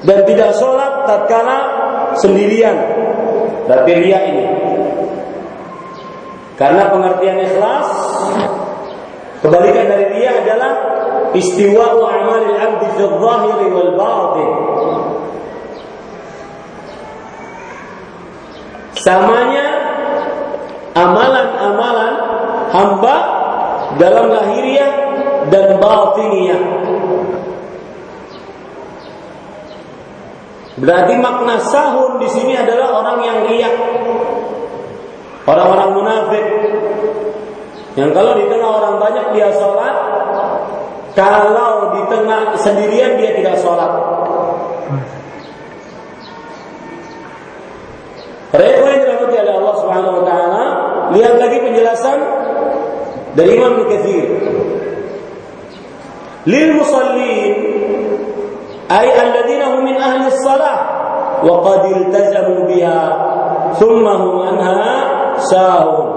dan tidak sholat tatkala sendirian. Tapi ria ini. Karena pengertian ikhlas kebalikan dari ria adalah istiwa amalil abdi fi zahiri wal batin. Samanya amalan-amalan hamba dalam lahiriah dan batiniah. Berarti makna sahun di sini adalah orang yang riak. Orang-orang munafik. Yang kalau di tengah orang banyak dia sholat, kalau di tengah sendirian dia tidak sholat. Mereka yang dirahmati oleh Allah Subhanahu Wa Taala, lihat lagi penjelasan dari Imam Katsir lil musallin ay alladziina shalah wa qad iltazamu biha thumma hum anha sahun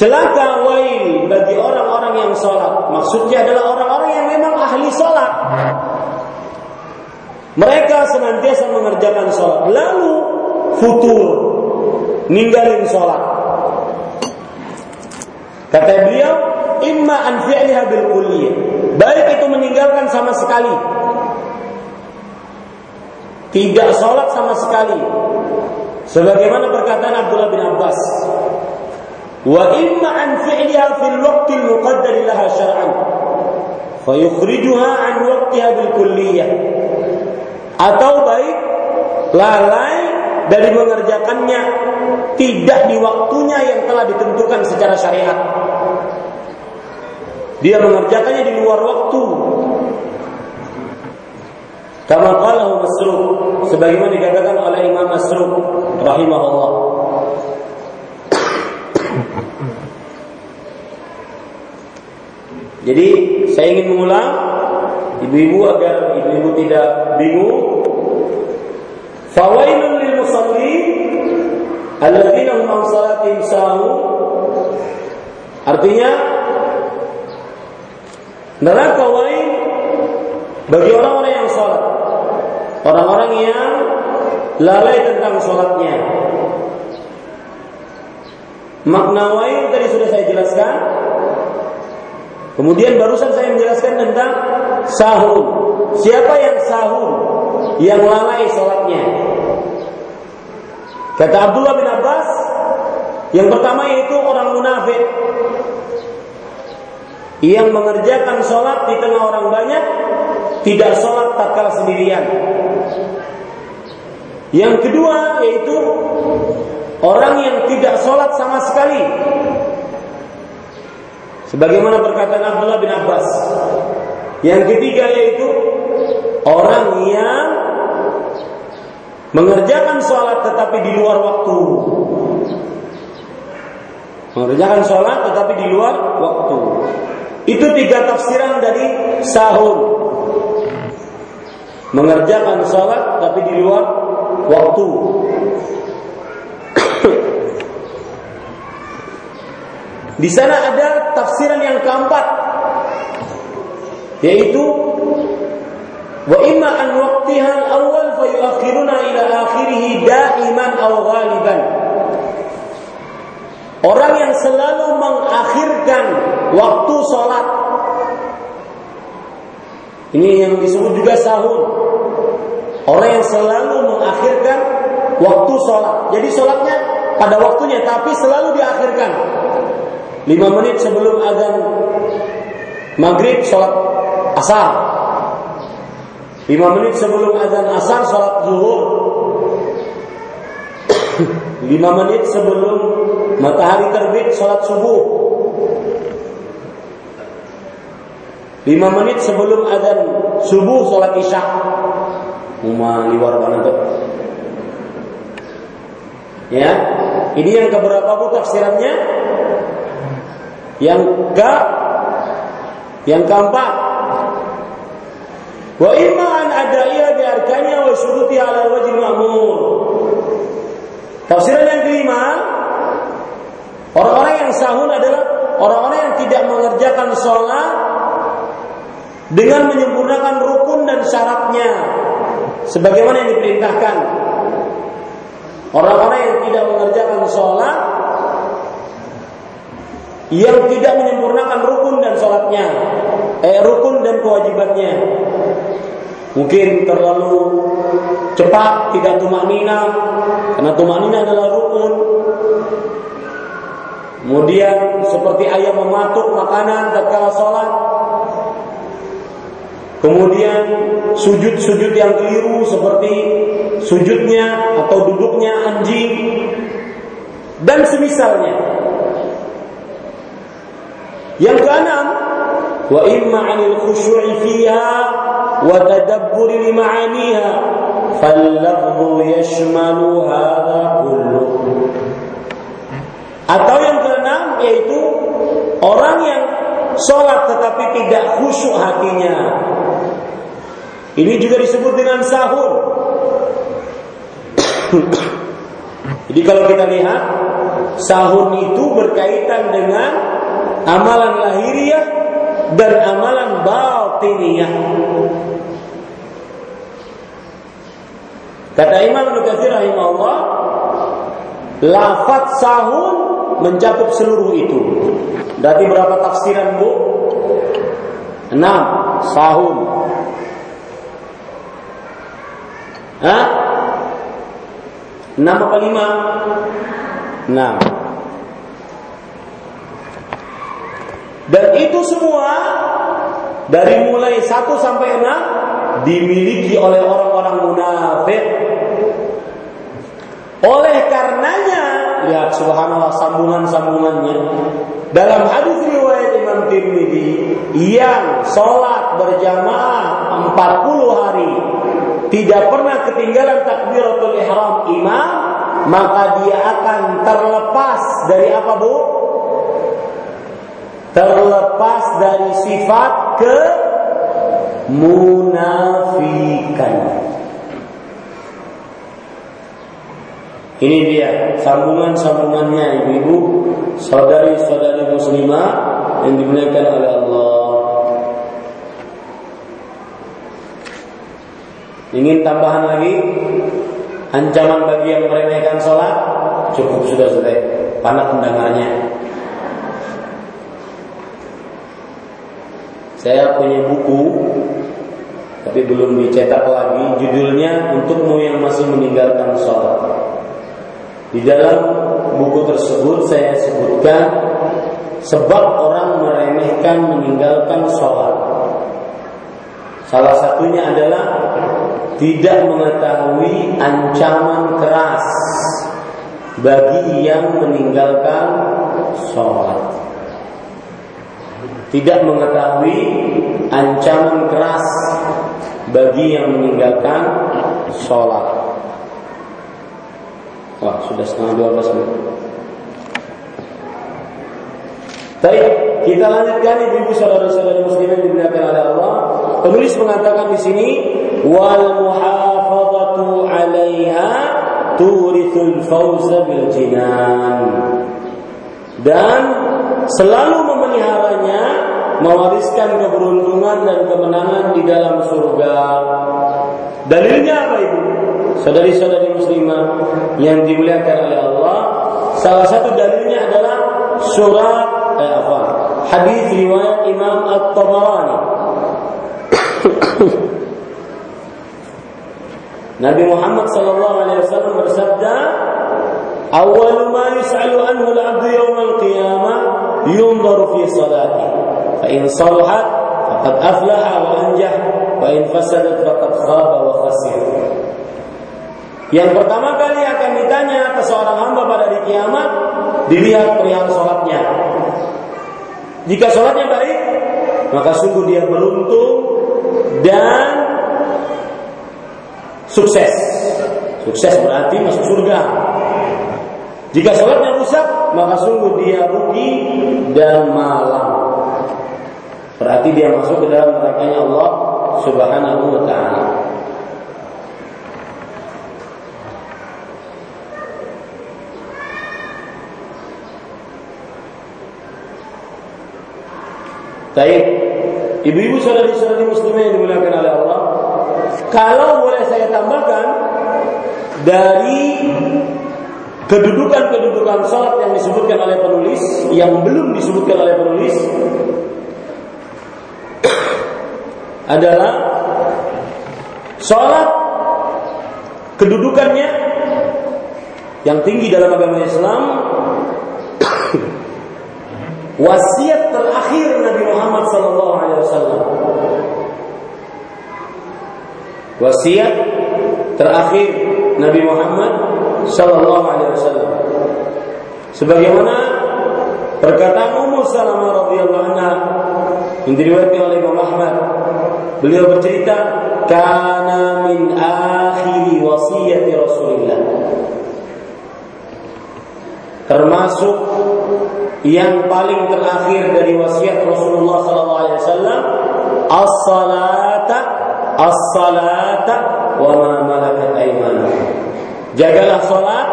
Celaka wail bagi orang-orang yang sholat. Maksudnya adalah orang-orang yang memang ahli sholat. Mereka senantiasa mengerjakan sholat. Lalu futur. Ninggalin sholat. Kata beliau, imma an fi'liha bil kulliyah. Baik itu meninggalkan sama sekali. Tidak sholat sama sekali. Sebagaimana perkataan Abdullah bin Abbas. Wa imma an fi'liha fil waqti al-muqaddar laha syar'an. Fayukhrijuha an waqtiha bil kulliyah. Atau baik lalai dari mengerjakannya tidak di waktunya yang telah ditentukan secara syariat. Dia mengerjakannya di luar waktu. Kama qalahu Masruq sebagaimana dikatakan oleh Imam Masruq rahimahullah. Jadi saya ingin mengulang ibu-ibu agar ibu-ibu tidak bingung. Fawailun lil musallin alladzina hum an salatihim sahun. Artinya Neraka wain bagi orang-orang yang sholat. Orang-orang yang lalai tentang sholatnya. Makna wain tadi sudah saya jelaskan. Kemudian barusan saya menjelaskan tentang sahur. Siapa yang sahur? Yang lalai sholatnya. Kata Abdullah bin Abbas, yang pertama yaitu orang munafik yang mengerjakan sholat di tengah orang banyak, tidak sholat tak kalah sendirian. Yang kedua yaitu orang yang tidak sholat sama sekali. Sebagaimana perkataan Abdullah bin Abbas. Yang ketiga yaitu orang yang mengerjakan sholat tetapi di luar waktu. Mengerjakan sholat tetapi di luar waktu. Itu tiga tafsiran dari sahur. Mengerjakan sholat tapi di luar waktu. di sana ada tafsiran yang keempat yaitu wa imma an waqtiha al-awwal fa ila akhirih da'iman aw Orang yang selalu mengakhirkan waktu sholat. Ini yang disebut juga sahur. Orang yang selalu mengakhirkan waktu sholat. Jadi sholatnya pada waktunya, tapi selalu diakhirkan. Lima menit sebelum azan maghrib sholat asar. Lima menit sebelum azan asar sholat zuhur. Lima menit sebelum matahari terbit sholat subuh. Lima menit sebelum azan subuh sholat isya. Uma liwar tuh? Ya, ini yang keberapa bu tafsirannya? Yang ke yang keempat. Wa iman ada ia bi arkanya wa syuruti ala wajib ma'mur. Tafsiran yang kelima, orang-orang yang sahun adalah orang-orang yang tidak mengerjakan sholat dengan menyempurnakan rukun dan syaratnya sebagaimana yang diperintahkan. Orang-orang yang tidak mengerjakan sholat yang tidak menyempurnakan rukun dan sholatnya, eh rukun dan kewajibannya. Mungkin terlalu cepat, tidak tumak nina, karena tumak nina adalah rukun. Kemudian seperti ayam mematuk makanan tatkala sholat. Kemudian sujud-sujud yang keliru seperti sujudnya atau duduknya anjing dan semisalnya. Yang keenam, wa imma 'anil khusyu'i fiha وتدبر لمعانيها فاللفظ يشمل هذا كله atau yang keenam yaitu orang yang sholat tetapi tidak khusyuk hatinya ini juga disebut dengan sahur jadi kalau kita lihat sahur itu berkaitan dengan amalan lahiriah dan amalan batiniyah Kata Imam Nukathir rahimahullah, lafaz sahun mencakup seluruh itu. Dari berapa tafsiran bu? Enam, sahun. Hah? Enam apa lima? Enam. Dan itu semua dari mulai satu sampai enam dimiliki oleh orang-orang munafik oleh karenanya, lihat subhanallah sambungan-sambungannya. Dalam hadis riwayat Imam Tirmidzi yang sholat berjamaah 40 hari tidak pernah ketinggalan takbiratul ihram imam, maka dia akan terlepas dari apa bu? Terlepas dari sifat ke munafikan. Ini dia sambungan-sambungannya ibu-ibu, saudari-saudari muslimah yang dimuliakan oleh Allah. Ingin tambahan lagi ancaman bagi yang meremehkan sholat cukup sudah sudah panas pendengarnya. Saya punya buku tapi belum dicetak lagi. Judulnya untukmu yang masih meninggalkan sholat. Di dalam buku tersebut saya sebutkan sebab orang meremehkan meninggalkan sholat. Salah satunya adalah tidak mengetahui ancaman keras bagi yang meninggalkan sholat tidak mengetahui ancaman keras bagi yang meninggalkan sholat. Wah, sudah setengah dua belas menit. Baik, kita lanjutkan ibu-ibu saudara-saudara muslim yang dimuliakan oleh Allah. Penulis mengatakan di sini wal muhafadzatu 'alaiha turithul fawza bil jinan. Dan selalu memeliharanya mewariskan keberuntungan dan kemenangan di dalam surga. Dalilnya apa ibu? Saudari-saudari muslimah yang dimuliakan oleh Allah, salah satu dalilnya adalah surat eh, apa? Hadis riwayat Imam At-Tabarani. Nabi Muhammad sallallahu alaihi wasallam bersabda, "Awwal ma yus'alu anhu al-'abdu yawm al-qiyamah yunzaru fi salati fa in salahat faqad aflaha wa anjah wa in fasadat faqad khaba wa khasir yang pertama kali akan ditanya ke seorang hamba pada hari kiamat dilihat perihal sholatnya. Jika sholatnya baik, maka sungguh dia beruntung dan sukses. Sukses berarti masuk surga. Jika sholatnya rusak, maka sungguh dia rugi dan malang. Berarti dia masuk ke dalam nerakanya Allah Subhanahu wa taala. Baik, ibu-ibu saudari-saudari muslimah yang dimuliakan oleh Allah, kalau boleh saya tambahkan dari kedudukan-kedudukan salat yang disebutkan oleh penulis, yang belum disebutkan oleh penulis, adalah sholat kedudukannya yang tinggi dalam agama Islam wasiat terakhir Nabi Muhammad wasallam. Wasiat terakhir Nabi Muhammad sallallahu alaihi wasallam sebagaimana perkataan Ummu Salamah radhiyallahu anha yang diriwayatkan oleh Imam Ahmad Beliau bercerita, "Kana min akhiri wasiyati Rasulillah." Termasuk yang paling terakhir dari wasiat Rasulullah sallallahu alaihi wasallam, as-salata as-salata wa ma malakat aymanukum. Jagalah salat,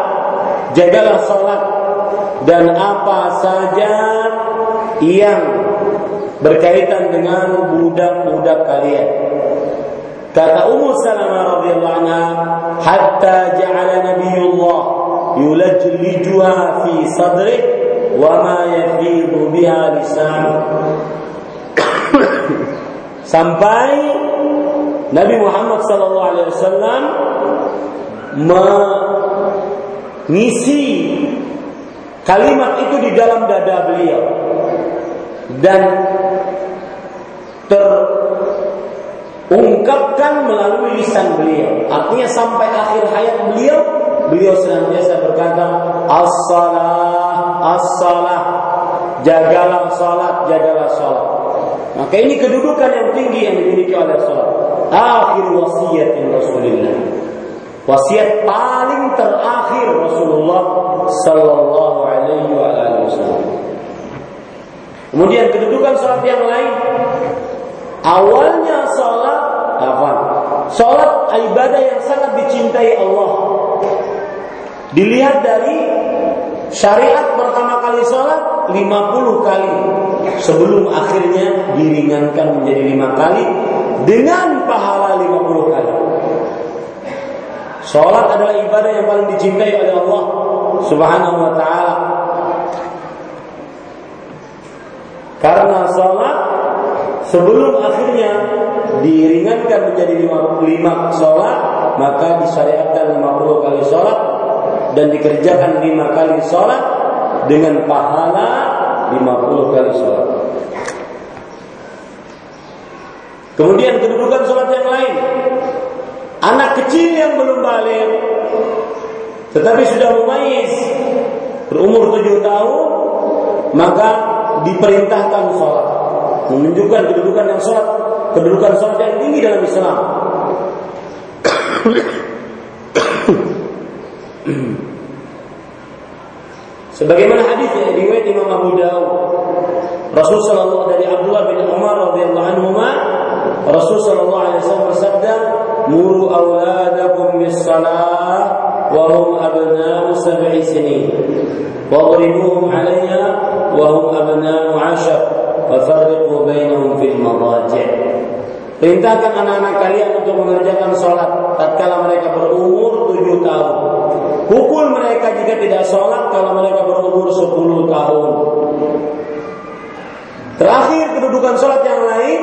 jagalah salat dan apa saja yang berkaitan dengan budak-budak kalian. Kata Ummu Salamah radhiyallahu anha, hatta ja'ala Nabiullah yulajlijuha fi sadri wa ma yafidu biha lisan. Sampai Nabi Muhammad sallallahu alaihi wasallam mengisi kalimat itu di dalam dada beliau dan terungkapkan melalui lisan beliau. Artinya sampai akhir hayat beliau, beliau senantiasa berkata, As-salah, as-salah, jagalah salat, jagalah salat. Maka ini kedudukan yang tinggi yang dimiliki oleh salat. Akhir wasiat Rasulullah. Wasiat paling terakhir Rasulullah sallallahu alaihi wasallam. Kemudian kedudukan salat yang lain. Awalnya salat apa? Salat ibadah yang sangat dicintai Allah. Dilihat dari syariat pertama kali salat 50 kali sebelum akhirnya diringankan menjadi lima kali dengan pahala 50 kali. Salat adalah ibadah yang paling dicintai oleh Allah Subhanahu wa taala. Karena salat sebelum akhirnya diringankan menjadi lima, lima sholat maka disyariatkan 50 kali sholat dan dikerjakan lima kali sholat dengan pahala 50 kali sholat. Kemudian kedudukan sholat yang lain. Anak kecil yang belum balik tetapi sudah mumayyiz berumur tujuh tahun maka diperintahkan sholat. Menunjukkan kedudukan yang sholat kedudukan sholat yang tinggi dalam Islam. Sebagaimana hadis yang riwayat Imam Abu Dawud, Rasul sallallahu dari Abdullah bin Umar radhiyallahu anhu Rasul sallallahu alaihi wasallam bersabda, "Muru auladakum bis salah wa hum abna'u sab'i sinin, wa hum abna'u 'ashar, wa farriqu bainahum fil madaji'." Perintahkan anak-anak kalian untuk mengerjakan sholat tatkala mereka berumur tujuh tahun. Pukul mereka jika tidak sholat kalau mereka berumur sepuluh tahun. Terakhir kedudukan sholat yang lain,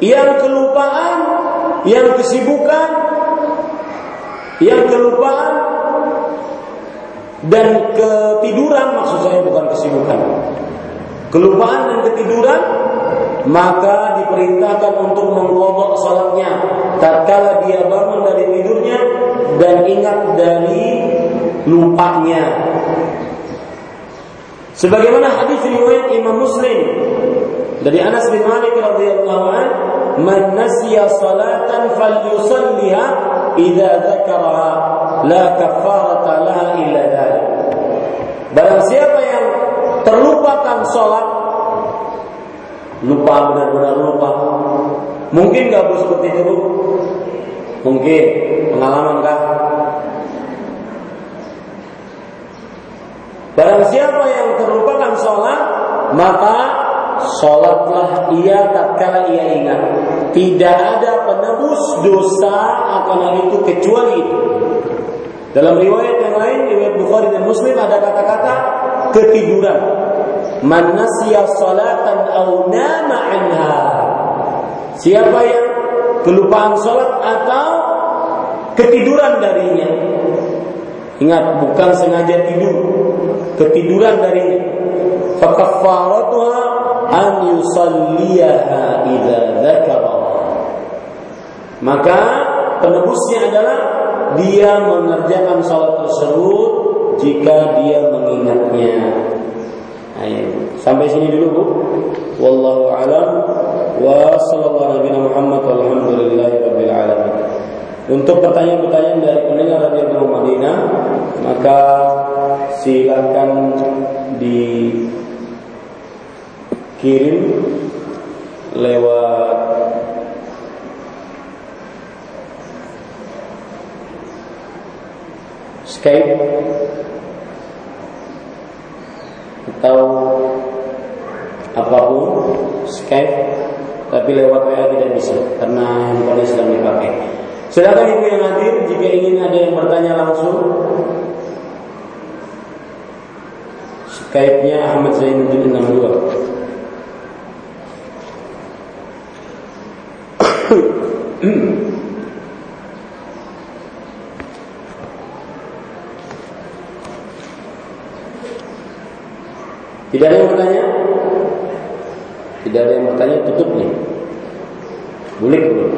yang kelupaan, yang kesibukan, yang kelupaan dan ketiduran maksud saya bukan kesibukan. Kelupaan dan ketiduran maka diperintahkan untuk mengkodok salatnya tatkala dia bangun dari tidurnya dan ingat dari lupanya. Sebagaimana hadis riwayat Imam Muslim dari Anas bin Malik radhiyallahu an, "Man nasiya salatan falyusalliha idza dzakaraha, la kafarata laha illa dzalik." Barang siapa yang terlupakan salat lupa benar-benar lupa. Mungkin nggak bu seperti itu? Mungkin pengalaman kah? Barang siapa yang terlupakan sholat, maka sholatlah ia tatkala ia ingat. Tidak ada penebus dosa akan hal itu kecuali itu. Dalam riwayat yang lain, riwayat Bukhari dan Muslim ada kata-kata ketiduran. Man nasiya salatan aw nama anha. Siapa yang kelupaan salat atau ketiduran darinya. Ingat bukan sengaja tidur, ketiduran darinya. Fakaffaratuha an yusalliyaha idza dzakara. Maka penebusnya adalah dia mengerjakan salat tersebut jika dia mengingatnya. Ayo. Sampai sini dulu Bu. Wallahu alam wa sallallahu nabi Muhammad walhamdulillahi rabbil alamin. Untuk pertanyaan-pertanyaan dari pendengar Radio Madinah, maka silakan dikirim lewat Skype atau apa pun Skype tapi lewat WA tidak bisa karena handphone sedang dipakai. Silakan ibu yang hadir jika ingin ada yang bertanya langsung. Skype-nya Ahmad Zainuddin 62. Tidak ada yang bertanya? Tidak ada yang bertanya, tutup nih. Boleh belum?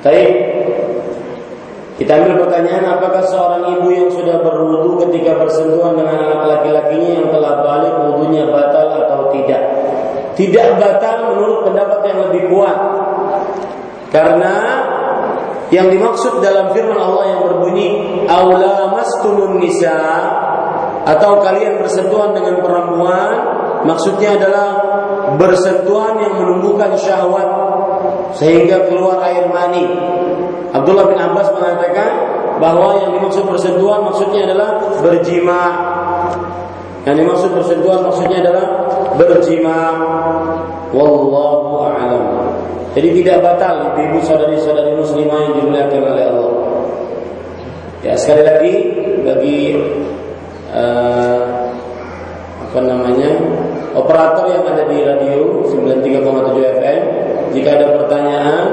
Baik. Kita ambil pertanyaan apakah seorang ibu yang sudah berwudu ketika bersentuhan dengan anak laki-lakinya yang telah balik wudunya batal atau tidak? Tidak batal menurut pendapat yang lebih kuat. Karena yang dimaksud dalam firman Allah yang berbunyi aula mastumun nisa atau kalian bersentuhan dengan perempuan maksudnya adalah bersentuhan yang menumbuhkan syahwat sehingga keluar air mani. Abdullah bin Abbas mengatakan bahwa yang dimaksud bersentuhan maksudnya adalah berjima. Yang dimaksud bersentuhan maksudnya adalah berjima. Wallahu a'lam. Jadi tidak batal ibu saudari-saudari muslimah yang dimuliakan oleh Allah. Ya sekali lagi bagi uh, apa namanya operator yang ada di radio 93,7 FM. Jika ada pertanyaan,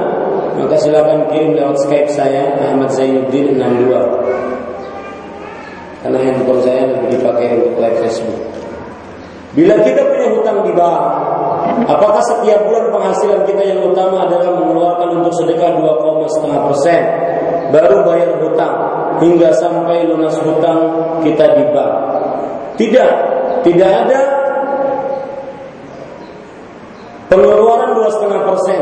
maka silakan kirim lewat Skype saya Ahmad Zainuddin 62. Karena handphone saya lebih dipakai untuk live Facebook. Bila kita punya hutang di bank, apakah setiap bulan penghasilan kita yang utama adalah mengeluarkan untuk sedekah 2,5 persen, baru bayar hutang hingga sampai lunas hutang kita di bank? Tidak, tidak ada pengeluaran dua setengah persen.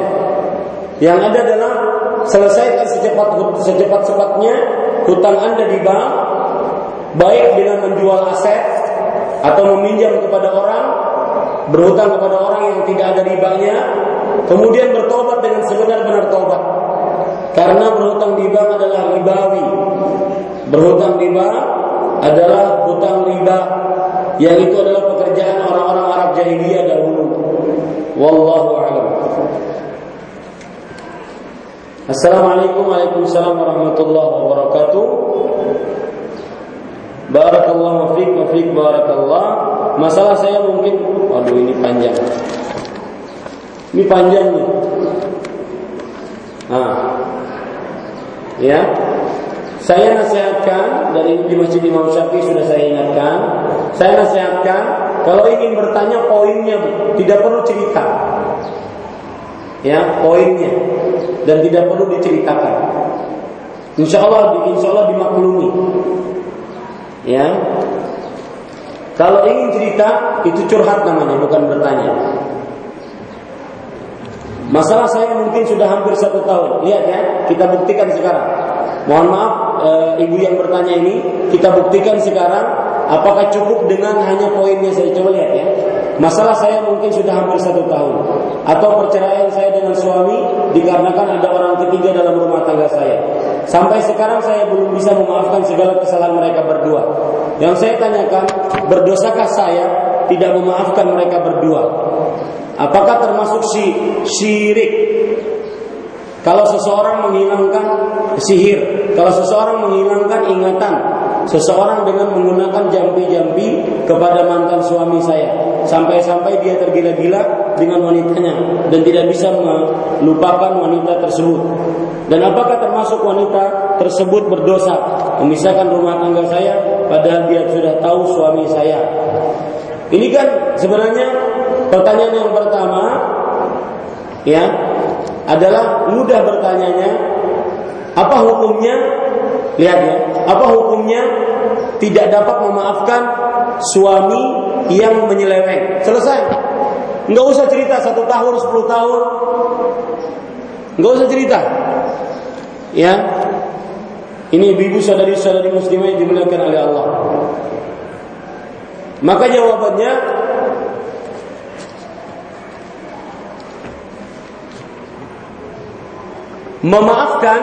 Yang ada adalah selesaikan secepat secepat cepatnya hutang anda di bank, baik dengan menjual aset atau meminjam kepada orang, berhutang kepada orang yang tidak ada ribanya, kemudian bertobat dengan sebenar-benar tobat. Karena berhutang di bank adalah ribawi. Berhutang di bank adalah hutang riba yang itu adalah pekerjaan orang-orang Arab jahiliyah dahulu. Wallahu a'lam. Assalamualaikum Waalaikumsalam warahmatullahi wabarakatuh. Barakallahu fiik wa fiik barakallah. Masalah saya mungkin waduh ini panjang. Ini panjang nih. Nah. Ya. Saya nasihatkan dari di Masjid Imam Syafi'i sudah saya ingatkan, saya nasihatkan kalau ingin bertanya poinnya tidak perlu cerita. Ya, poinnya dan tidak perlu diceritakan. Insya Allah, insya Allah dimaklumi. Ya, kalau ingin cerita itu curhat namanya, bukan bertanya. Masalah saya mungkin sudah hampir satu tahun. Lihat ya, kita buktikan sekarang. Mohon maaf e, ibu yang bertanya ini, kita buktikan sekarang apakah cukup dengan hanya poinnya saya coba lihat ya. Masalah saya mungkin sudah hampir satu tahun atau perceraian saya suami dikarenakan ada orang ketiga dalam rumah tangga saya. Sampai sekarang saya belum bisa memaafkan segala kesalahan mereka berdua. Yang saya tanyakan, berdosakah saya tidak memaafkan mereka berdua? Apakah termasuk si syirik? Kalau seseorang menghilangkan sihir, kalau seseorang menghilangkan ingatan, seseorang dengan menggunakan jampi-jampi kepada mantan suami saya, sampai-sampai dia tergila-gila dengan wanitanya dan tidak bisa melupakan wanita tersebut. Dan apakah termasuk wanita tersebut berdosa memisahkan rumah tangga saya padahal dia sudah tahu suami saya? Ini kan sebenarnya pertanyaan yang pertama ya adalah mudah bertanyanya apa hukumnya lihat ya apa hukumnya? Tidak dapat memaafkan suami yang menyeleweng. Selesai. Nggak usah cerita satu tahun sepuluh tahun. Nggak usah cerita. Ya. Ini ibu saudari-saudari muslimah yang dimuliakan oleh Allah. Maka jawabannya memaafkan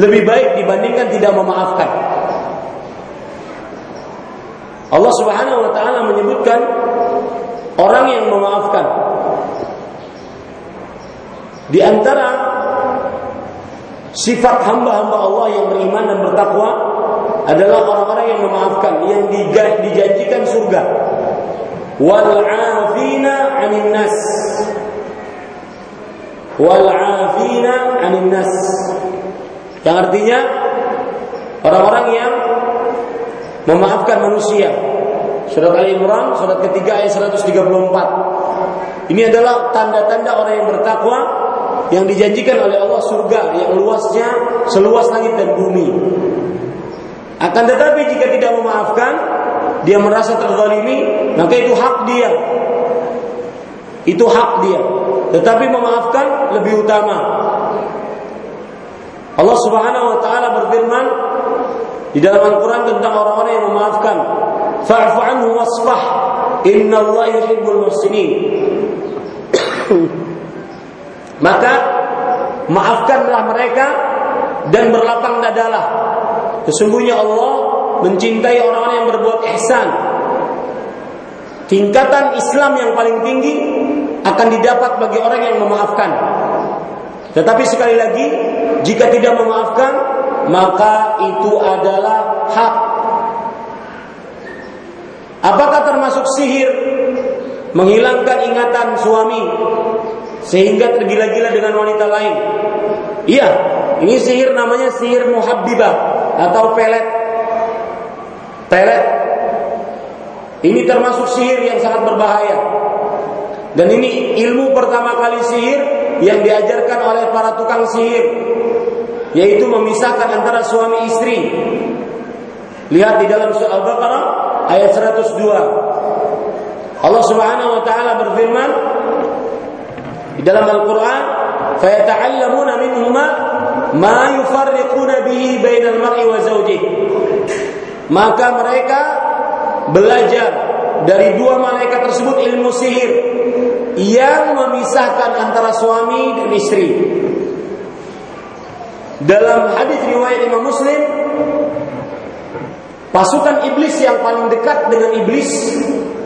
lebih baik dibandingkan tidak memaafkan. Allah Subhanahu wa taala menyebutkan orang yang memaafkan. Di antara sifat hamba-hamba Allah yang beriman dan bertakwa adalah orang-orang yang memaafkan, yang dijanjikan surga. Wal 'anin nas wal 'anil nas. Yang artinya orang-orang yang memaafkan manusia. Surat Ali Imran surat ketiga ayat 134. Ini adalah tanda-tanda orang yang bertakwa yang dijanjikan oleh Allah surga yang luasnya seluas langit dan bumi. Akan tetapi jika tidak memaafkan, dia merasa terzalimi, maka itu hak dia. Itu hak dia. Tetapi memaafkan lebih utama. Allah Subhanahu wa taala berfirman di dalam Al-Qur'an tentang orang-orang yang memaafkan. Fa'fu anhu wasfah. Innallaha yuhibbul muhsinin. Maka maafkanlah mereka dan berlapang dadalah. Sesungguhnya Allah mencintai orang-orang yang berbuat ihsan. Tingkatan Islam yang paling tinggi akan didapat bagi orang yang memaafkan. Tetapi sekali lagi, jika tidak memaafkan, maka itu adalah hak. Apakah termasuk sihir menghilangkan ingatan suami sehingga tergila-gila dengan wanita lain? Iya, ini sihir namanya sihir muhabbibah atau pelet. Pelet. Ini termasuk sihir yang sangat berbahaya. Dan ini ilmu pertama kali sihir yang diajarkan oleh para tukang sihir yaitu memisahkan antara suami istri. Lihat di dalam surah Al-Baqarah ayat 102. Allah Subhanahu wa taala berfirman di dalam Al-Qur'an, "Fayata'allamuna minhuma ma yufarriquna bihi bainal mar'i wa zawjihi." Maka mereka belajar dari dua malaikat tersebut ilmu sihir yang memisahkan antara suami dan istri. Dalam hadis riwayat Imam Muslim, pasukan iblis yang paling dekat dengan iblis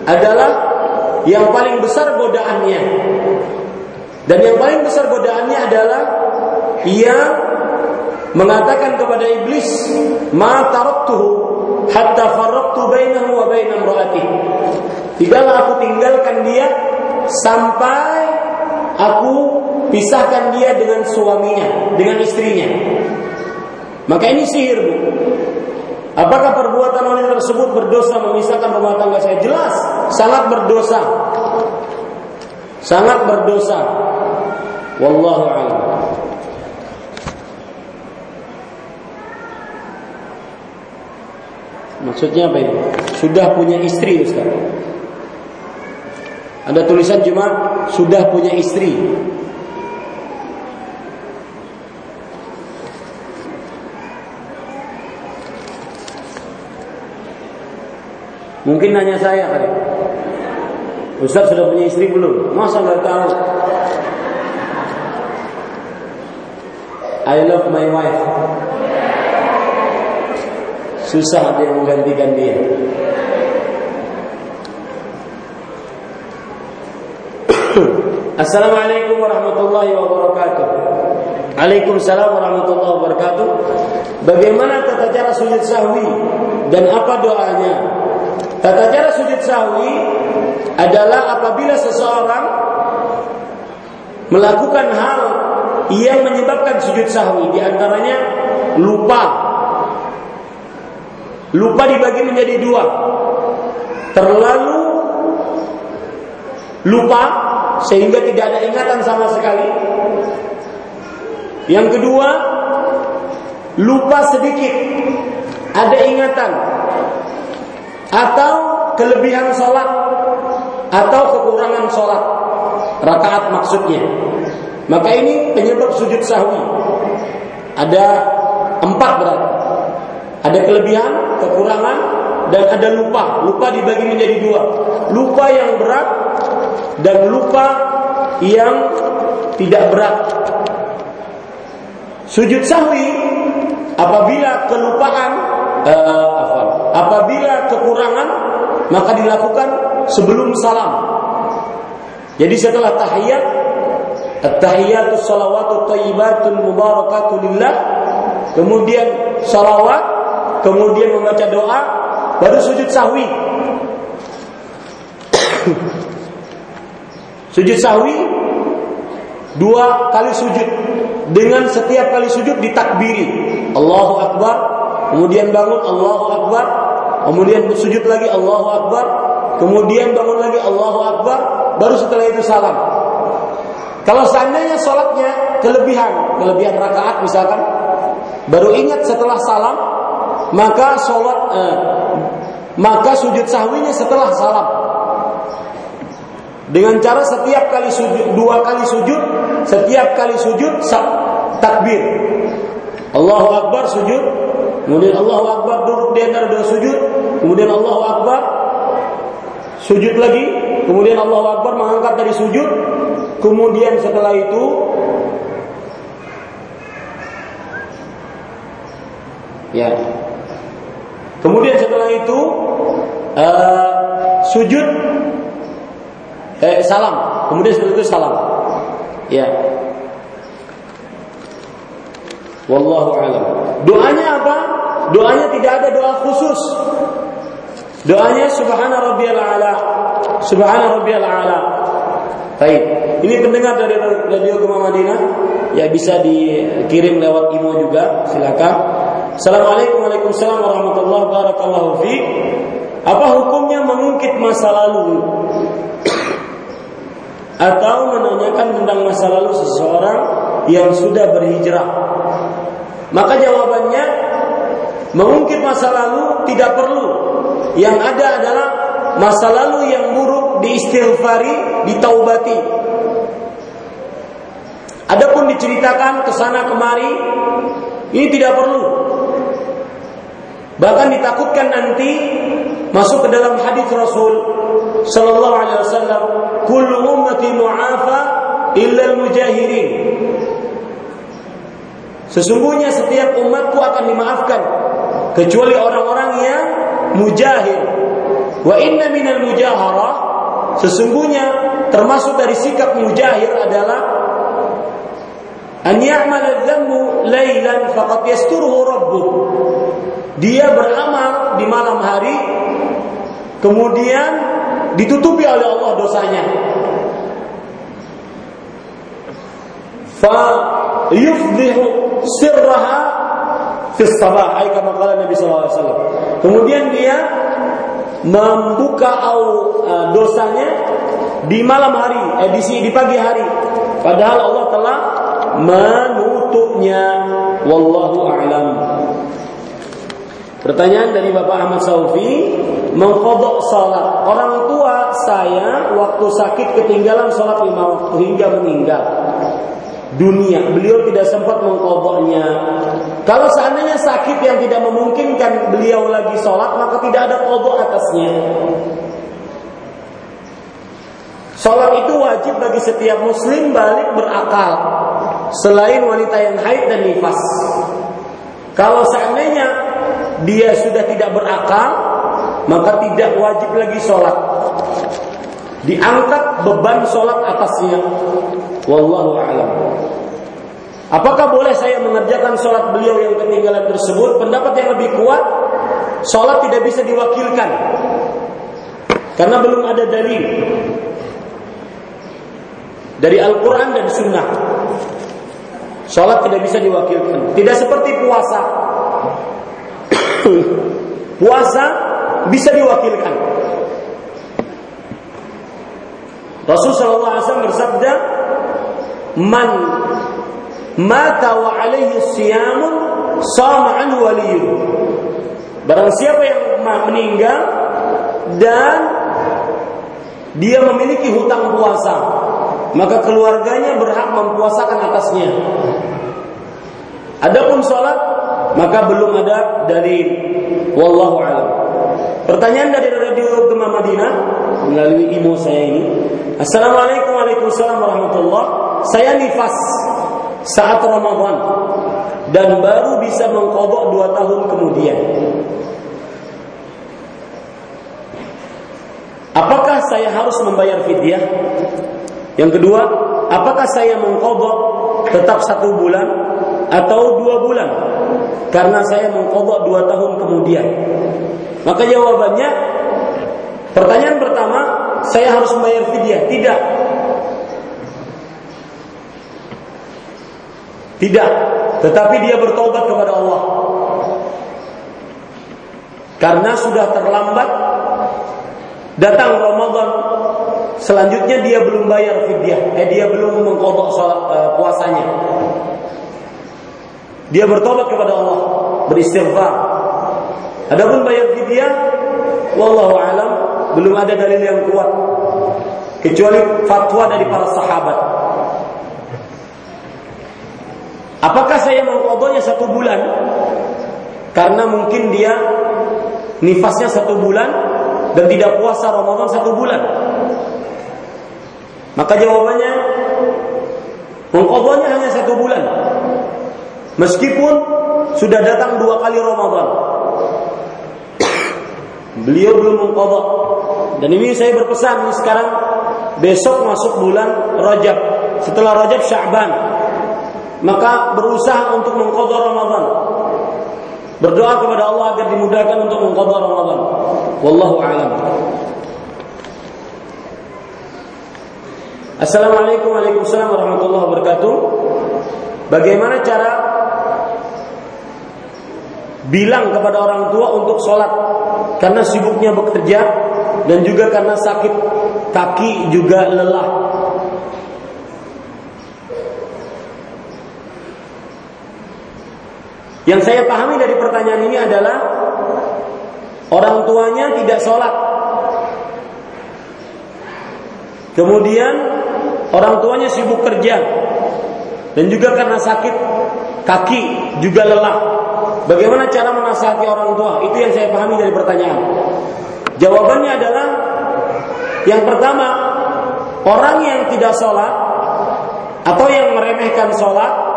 adalah yang paling besar godaannya. Dan yang paling besar godaannya adalah yang mengatakan kepada iblis, "Ma taraktuhu hatta farraqtu bainahu wa bain imraatihi." Tidaklah aku tinggalkan dia sampai aku pisahkan dia dengan suaminya, dengan istrinya. Maka ini sihir, Bu. Apakah perbuatan wanita tersebut berdosa memisahkan rumah tangga saya? Jelas, sangat berdosa. Sangat berdosa. Wallahu a'lam. Maksudnya apa ini? Sudah punya istri Ustaz. Ada tulisan cuma sudah punya istri. Mungkin nanya saya kali. Ustaz sudah punya istri belum? Masa nggak tahu? I love my wife. Susah ada yang menggantikan dia. Assalamualaikum warahmatullahi wabarakatuh. Waalaikumsalam warahmatullahi wabarakatuh. Bagaimana tata cara sujud sahwi dan apa doanya? Tata cara sujud sahwi adalah apabila seseorang melakukan hal yang menyebabkan sujud sahwi di antaranya lupa. Lupa dibagi menjadi dua. Terlalu lupa sehingga tidak ada ingatan sama sekali. Yang kedua, lupa sedikit. Ada ingatan atau kelebihan sholat. Atau kekurangan sholat. Rakaat maksudnya. Maka ini penyebab sujud sahwi. Ada empat berarti ada kelebihan kekurangan dan ada lupa. Lupa dibagi menjadi dua. Lupa yang berat dan lupa yang tidak berat. Sujud sahwi apabila kelupaan uh, Apabila kekurangan maka dilakukan sebelum salam. Jadi setelah tahiyat At-tahiyatus salawatut thayyibatul mubarakatuh lillah. Kemudian salawat Kemudian membaca doa Baru sujud sahwi. Sujud sahwi Dua kali sujud. Dengan setiap kali sujud ditakbiri. Allahu Akbar Kemudian bangun Allahu Akbar kemudian sujud lagi Allahu Akbar, kemudian bangun lagi Allahu Akbar, baru setelah itu salam. Kalau seandainya sholatnya kelebihan, kelebihan rakaat misalkan, baru ingat setelah salam, maka sholat, eh, maka sujud sahwinya setelah salam. Dengan cara setiap kali sujud, dua kali sujud, setiap kali sujud takbir. Allahu Akbar sujud, Kemudian Allahu Akbar duduk di antara dua sujud. Kemudian Allahu Akbar sujud lagi. Kemudian Allahu Akbar mengangkat dari sujud. kemudian setelah itu ya kemudian setelah itu uh, sujud eh, salam kemudian setelah itu salam ya wallahu alam doanya apa? Doanya tidak ada doa khusus. Doanya subhana rabbiyal ala. Subhana rabbiyal ala. Baik, ini pendengar dari Radio Gema Madinah ya bisa dikirim lewat imo juga, silakan. Assalamualaikum Waalaikumsalam warahmatullahi wabarakatuh. Apa hukumnya mengungkit masa lalu? Atau menanyakan tentang masa lalu seseorang yang sudah berhijrah? Maka jawabannya mengungkit masa lalu tidak perlu. Yang ada adalah masa lalu yang buruk diistighfari, ditaubati. Adapun diceritakan ke sana kemari, ini tidak perlu. Bahkan ditakutkan nanti masuk ke dalam hadis Rasul sallallahu alaihi wasallam, "Kullu ummati mu'afa illa al-mujahirin." Sesungguhnya setiap umatku akan dimaafkan kecuali orang-orang yang mujahir. Wa inna minal mujaharah sesungguhnya termasuk dari sikap mujahir adalah an ya'mal adh-dhanbu lailan faqad yasturuhu rabbuh dia beramal di malam hari kemudian ditutupi oleh Allah dosanya fa yufdihu sirraha fi sabah ay kama qala Nabi sallallahu alaihi wasallam. Kemudian dia membuka au uh, dosanya di malam hari eh, di, di pagi hari. Padahal Allah telah menutupnya. Wallahu a'lam. Pertanyaan dari Bapak Ahmad Saufi, mengkodok salat. Orang tua saya waktu sakit ketinggalan salat lima waktu hingga meninggal dunia. Beliau tidak sempat mengkodoknya. Kalau seandainya sakit yang tidak memungkinkan beliau lagi sholat, maka tidak ada kodok atasnya. Sholat itu wajib bagi setiap muslim balik berakal. Selain wanita yang haid dan nifas. Kalau seandainya dia sudah tidak berakal, maka tidak wajib lagi sholat. Diangkat beban sholat atasnya. Wallahu a'lam. Apakah boleh saya mengerjakan sholat beliau yang ketinggalan tersebut? Pendapat yang lebih kuat, sholat tidak bisa diwakilkan. Karena belum ada dalil dari Al-Quran dan Sunnah. Sholat tidak bisa diwakilkan. Tidak seperti puasa. Puasa bisa diwakilkan. Rasul wasallam bersabda, "Man mata wa alaihi siyamun sama anhu waliyyu." Barang siapa yang meninggal dan dia memiliki hutang puasa, maka keluarganya berhak mempuasakan atasnya. Adapun sholat maka belum ada dari wallahu alam. Pertanyaan dari Radio Gema Madinah melalui imo saya ini. Assalamualaikum Waalaikumsalam warahmatullah. Saya nifas saat Ramadan dan baru bisa mengkodok dua tahun kemudian. Apakah saya harus membayar fidyah? Yang kedua, apakah saya mengkodok tetap satu bulan atau dua bulan? karena saya mengkodok dua tahun kemudian. Maka jawabannya, pertanyaan pertama, saya harus membayar fidyah. Tidak. Tidak. Tetapi dia bertobat kepada Allah. Karena sudah terlambat datang Ramadan selanjutnya dia belum bayar fidyah, eh dia belum mengkodok sholat, uh, puasanya. Dia bertobat kepada Allah, beristighfar. Adapun bayar fidyah, wallahu alam, belum ada dalil yang kuat kecuali fatwa dari para sahabat. Apakah saya mengkodoknya satu bulan? Karena mungkin dia nifasnya satu bulan dan tidak puasa Ramadan satu bulan. Maka jawabannya Mengkodoknya hanya satu bulan. Meskipun sudah datang dua kali Ramadan. Beliau belum mengkodok. Dan ini saya berpesan sekarang besok masuk bulan Rajab. Setelah Rajab Sya'ban. Maka berusaha untuk mengkodok Ramadan. Berdoa kepada Allah agar dimudahkan untuk mengkodok Ramadan. Wallahu a'lam. Assalamualaikum warahmatullahi wabarakatuh. Bagaimana cara bilang kepada orang tua untuk sholat karena sibuknya bekerja dan juga karena sakit kaki juga lelah. Yang saya pahami dari pertanyaan ini adalah orang tuanya tidak sholat. Kemudian orang tuanya sibuk kerja dan juga karena sakit kaki juga lelah. Bagaimana cara menasihati orang tua? Itu yang saya pahami dari pertanyaan. Jawabannya adalah yang pertama, orang yang tidak sholat atau yang meremehkan sholat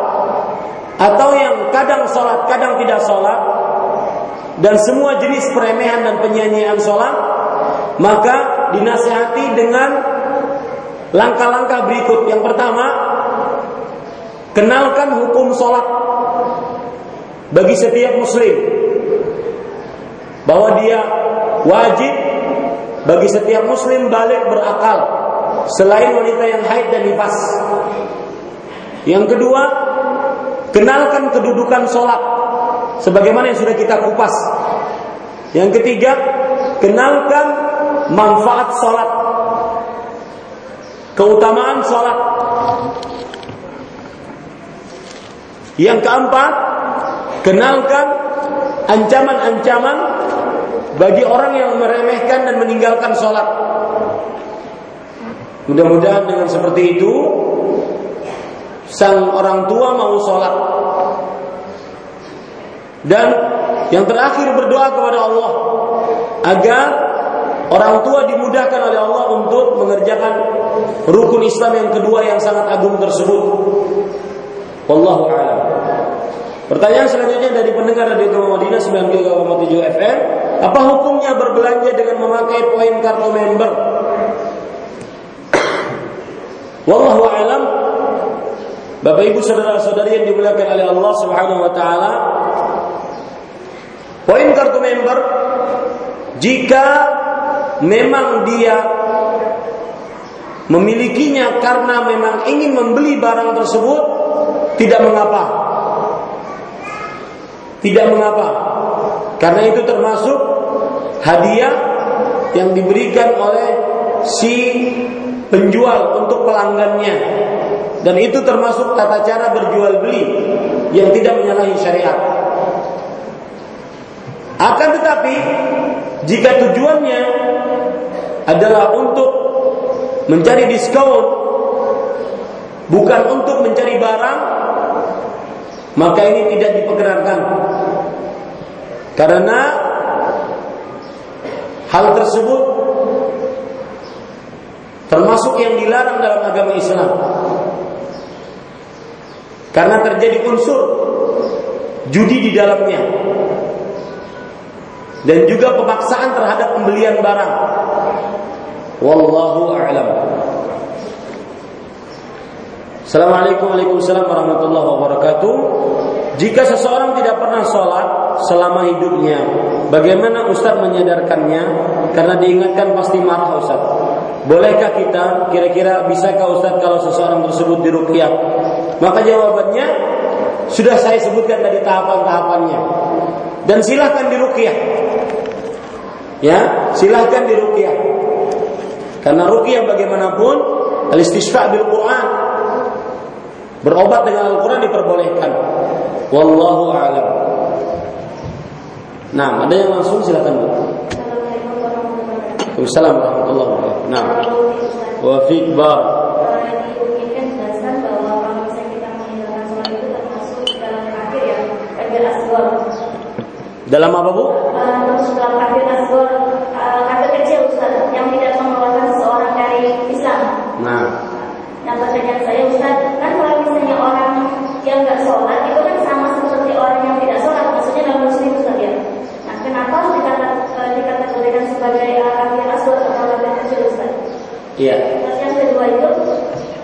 atau yang kadang sholat, kadang tidak sholat. Dan semua jenis peremehan dan penyanyian sholat. Maka dinasehati dengan Langkah-langkah berikut. Yang pertama, kenalkan hukum sholat bagi setiap muslim. Bahwa dia wajib bagi setiap muslim balik berakal selain wanita yang haid dan nifas. Yang kedua, kenalkan kedudukan sholat sebagaimana yang sudah kita kupas. Yang ketiga, kenalkan manfaat sholat keutamaan sholat. Yang keempat, kenalkan ancaman-ancaman bagi orang yang meremehkan dan meninggalkan sholat. Mudah-mudahan dengan seperti itu, sang orang tua mau sholat. Dan yang terakhir berdoa kepada Allah agar Orang tua dimudahkan oleh Allah untuk mengerjakan rukun Islam yang kedua yang sangat agung tersebut. Wallahu a'lam. Pertanyaan selanjutnya dari pendengar Gema Madinah 93,7 FM, apa hukumnya berbelanja dengan memakai poin kartu member? Wallahu a'lam. Bapak Ibu saudara-saudari yang dimuliakan oleh Allah Subhanahu wa taala, poin kartu member jika memang dia memilikinya karena memang ingin membeli barang tersebut tidak mengapa. Tidak mengapa. Karena itu termasuk hadiah yang diberikan oleh si penjual untuk pelanggannya. Dan itu termasuk tata cara berjual beli yang tidak menyalahi syariat. Akan tetapi jika tujuannya adalah untuk mencari diskon bukan untuk mencari barang maka ini tidak diperkenankan karena hal tersebut termasuk yang dilarang dalam agama Islam karena terjadi unsur judi di dalamnya dan juga pemaksaan terhadap pembelian barang. Wallahu a'lam. Assalamualaikum warahmatullahi wabarakatuh. Jika seseorang tidak pernah sholat selama hidupnya, bagaimana Ustaz menyadarkannya? Karena diingatkan pasti marah Ustaz. Bolehkah kita kira-kira bisakah Ustaz kalau seseorang tersebut diruqyah? Maka jawabannya sudah saya sebutkan tadi tahapan-tahapannya. Dan silahkan diruqyah. Ya, silahkan diruqyah. Karena ruqyah bagaimanapun al-istisqa bil Quran. Berobat dengan Al-Quran diperbolehkan. Wallahu a'lam. Nah, ada yang langsung silakan Bu. Waalaikumsalam warahmatullahi wabarakatuh. Nah. Wa fiik Dalam apa bu? Dalam kafir asgor, kafir kecil Ustaz, yang tidak mengeluarkan seorang dari Islam. Nah. Nah pertanyaan saya Ustaz, kan kalau misalnya orang yang nggak sholat itu kan sama seperti orang yang tidak sholat, maksudnya dalam muslim Ustaz ya. Nah kenapa dikata, eh, dikategorikan sebagai eh, kafir asgor atau kafir kecil Ustaz? Iya. Terus yang kedua itu,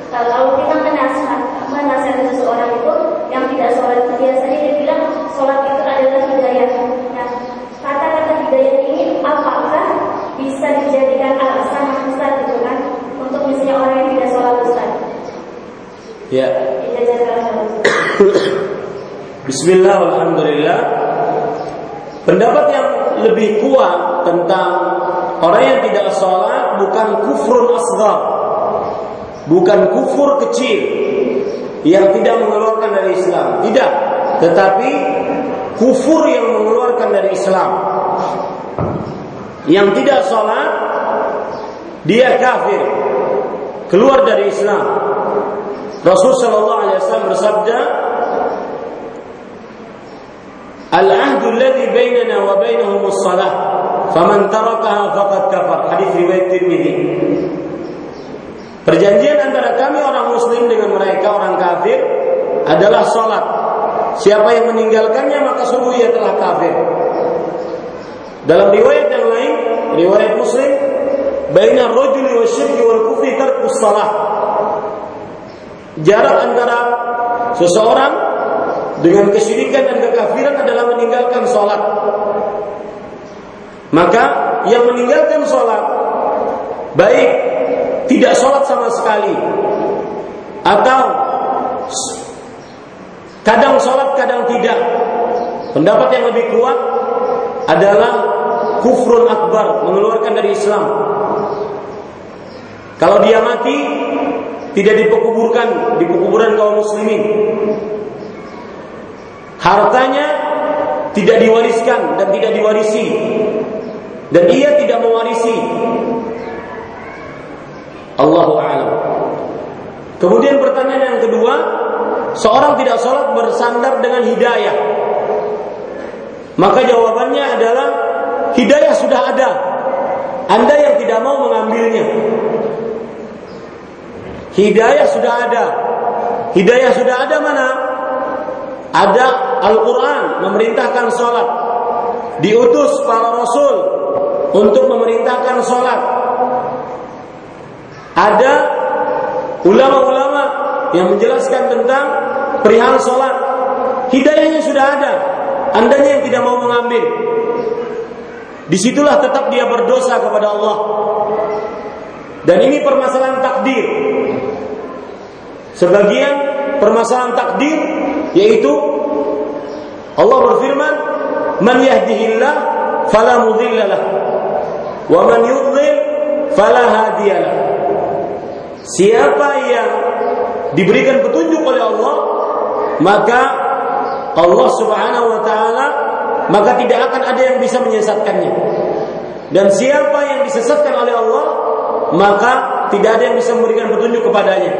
kalau kita menasihat, menasihati seseorang itu yang tidak sholat Bismillah, alhamdulillah. Pendapat yang lebih kuat tentang orang yang tidak sholat bukan kufrun asgar, bukan kufur kecil yang tidak mengeluarkan dari Islam, tidak, tetapi kufur yang mengeluarkan dari Islam. Yang tidak sholat dia kafir, keluar dari Islam. Rasul Shallallahu Alaihi Wasallam bersabda, Al-ahdu alladhi bainana wa bainahum as-salah. Faman tarakaha faqad kafar. Hadis riwayat Tirmizi. Perjanjian antara kami orang muslim dengan mereka orang kafir adalah salat. Siapa yang meninggalkannya maka sungguh ia telah kafir. Dalam riwayat yang lain, riwayat Muslim, baina rajuli wa syirki wal kufri tarkus salah. Jarak antara seseorang dengan kesyirikan dan kekafiran adalah meninggalkan sholat. Maka yang meninggalkan sholat baik tidak sholat sama sekali atau kadang sholat kadang tidak. Pendapat yang lebih kuat adalah kufrun akbar mengeluarkan dari Islam. Kalau dia mati tidak dikuburkan di kuburan kaum muslimin hartanya tidak diwariskan dan tidak diwarisi dan ia tidak mewarisi Allahu a'lam. Kemudian pertanyaan yang kedua, seorang tidak sholat bersandar dengan hidayah. Maka jawabannya adalah hidayah sudah ada. Anda yang tidak mau mengambilnya. Hidayah sudah ada. Hidayah sudah ada mana? Ada Al-Quran memerintahkan sholat. Diutus para rasul untuk memerintahkan sholat. Ada ulama-ulama yang menjelaskan tentang perihal sholat. Hidayahnya sudah ada. Andanya yang tidak mau mengambil. Di situlah tetap dia berdosa kepada Allah. Dan ini permasalahan takdir. Sebagian permasalahan takdir yaitu Allah berfirman man yahdihillah fala mudhillalah wa man yudlil fala hadiyalah siapa yang diberikan petunjuk oleh Allah maka Allah Subhanahu wa taala maka tidak akan ada yang bisa menyesatkannya. Dan siapa yang disesatkan oleh Allah maka tidak ada yang bisa memberikan petunjuk kepadanya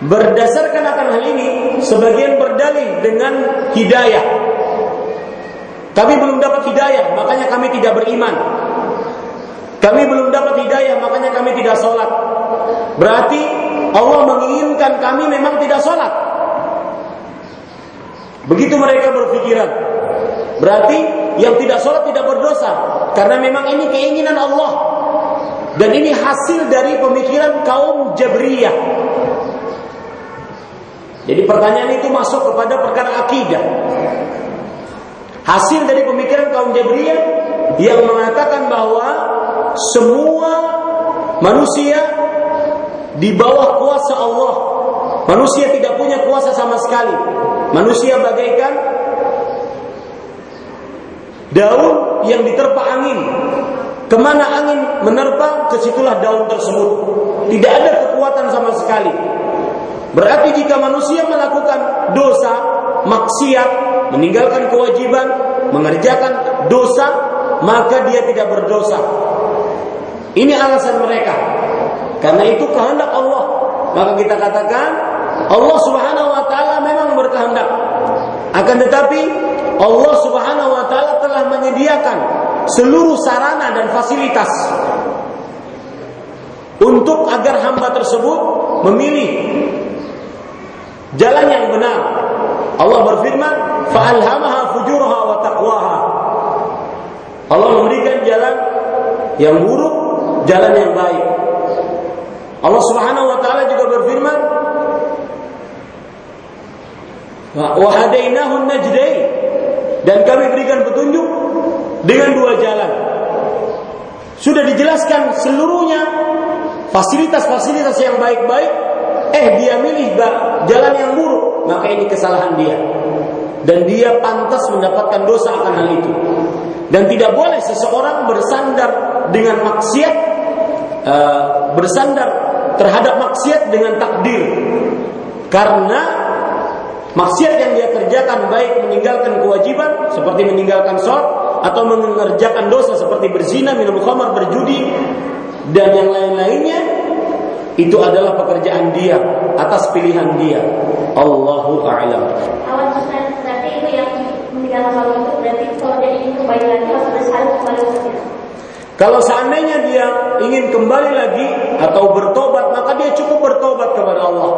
Berdasarkan akan hal ini, sebagian berdalih dengan hidayah. Kami belum dapat hidayah, makanya kami tidak beriman. Kami belum dapat hidayah, makanya kami tidak sholat. Berarti Allah menginginkan kami memang tidak sholat. Begitu mereka berpikiran. Berarti yang tidak sholat tidak berdosa. Karena memang ini keinginan Allah. Dan ini hasil dari pemikiran kaum Jabriyah jadi pertanyaan itu masuk kepada perkara akidah. Hasil dari pemikiran kaum Jabriyah yang mengatakan bahwa semua manusia di bawah kuasa Allah. Manusia tidak punya kuasa sama sekali. Manusia bagaikan daun yang diterpa angin. Ke mana angin menerpa, ke situlah daun tersebut. Tidak ada kekuatan sama sekali. Berarti jika manusia melakukan dosa, maksiat, meninggalkan kewajiban, mengerjakan dosa, maka dia tidak berdosa. Ini alasan mereka. Karena itu kehendak Allah. Maka kita katakan Allah Subhanahu wa taala memang berkehendak. Akan tetapi Allah Subhanahu wa taala telah menyediakan seluruh sarana dan fasilitas untuk agar hamba tersebut memilih jalan yang benar. Allah berfirman, "Fa'alhamaha fujurha wa taqwaha." Allah memberikan jalan yang buruk, jalan yang baik. Allah Subhanahu wa taala juga berfirman, "Wa hadainahu najdain." Dan kami berikan petunjuk dengan dua jalan. Sudah dijelaskan seluruhnya fasilitas-fasilitas yang baik-baik eh dia milih jalan yang buruk, maka ini kesalahan dia. Dan dia pantas mendapatkan dosa akan hal itu. Dan tidak boleh seseorang bersandar dengan maksiat, uh, bersandar terhadap maksiat dengan takdir. Karena maksiat yang dia kerjakan baik meninggalkan kewajiban seperti meninggalkan sholat atau mengerjakan dosa seperti berzina, minum khamar, berjudi dan yang lain-lainnya itu adalah pekerjaan dia atas pilihan dia. Allahu a'lam. Awal berarti itu yang meninggalkan sholat itu berarti kalau dia ingin kembali lagi harus kembali lagi. Kalau seandainya dia ingin kembali lagi atau bertobat, maka dia cukup bertobat kepada Allah.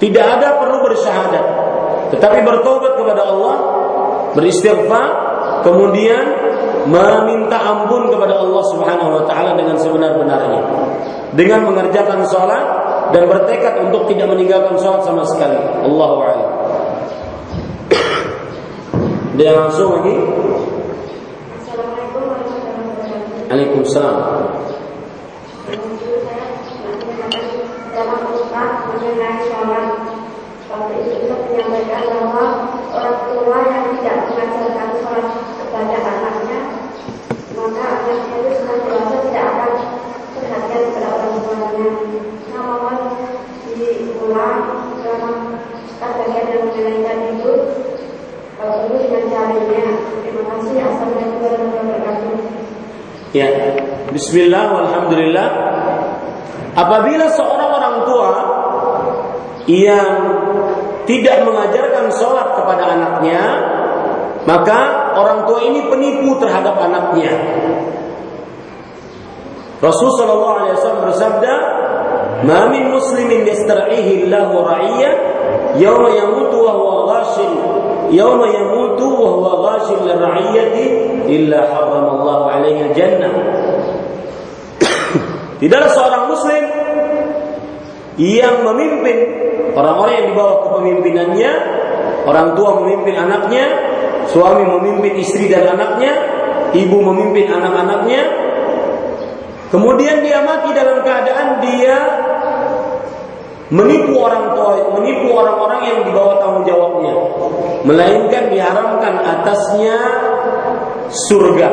Tidak ada perlu bersyahadat. Tetapi bertobat kepada Allah, beristighfar, kemudian meminta ampun kepada Allah Subhanahu wa taala dengan sebenar-benarnya. Dengan mengerjakan sholat dan bertekad untuk tidak meninggalkan sholat sama sekali. Allahu a'lam. Dia langsung lagi. Waalaikumsalam. mengenai sholat waktu itu kita menyampaikan bahwa orang tua yang tidak mengajarkan sholat kepada anaknya maka anaknya itu sudah dewasa tidak akan perhatian kepada orang tuanya namun diulang dalam bagian yang mengenai itu perlu dengan caranya terima kasih assalamualaikum warahmatullahi wabarakatuh Ya, Bismillah, Alhamdulillah. Apabila seorang orang tua yang tidak mengajarkan sholat kepada anaknya, maka orang tua ini penipu terhadap anaknya. Rasulullah Shallallahu Alaihi Wasallam bersabda, "Ma min muslimin yastar'ihi Allahu ra'iyya yawma yamutu wa huwa ghashil yawma yamutu wa huwa ghashil lir'iyati illa harramallahu alaihi jannah." Tidaklah seorang muslim yang memimpin orang-orang yang dibawa kepemimpinannya, orang tua memimpin anaknya, suami memimpin istri dan anaknya, ibu memimpin anak-anaknya, kemudian dia mati dalam keadaan dia menipu orang tua, menipu orang-orang yang dibawa tanggung jawabnya, melainkan diharamkan atasnya surga.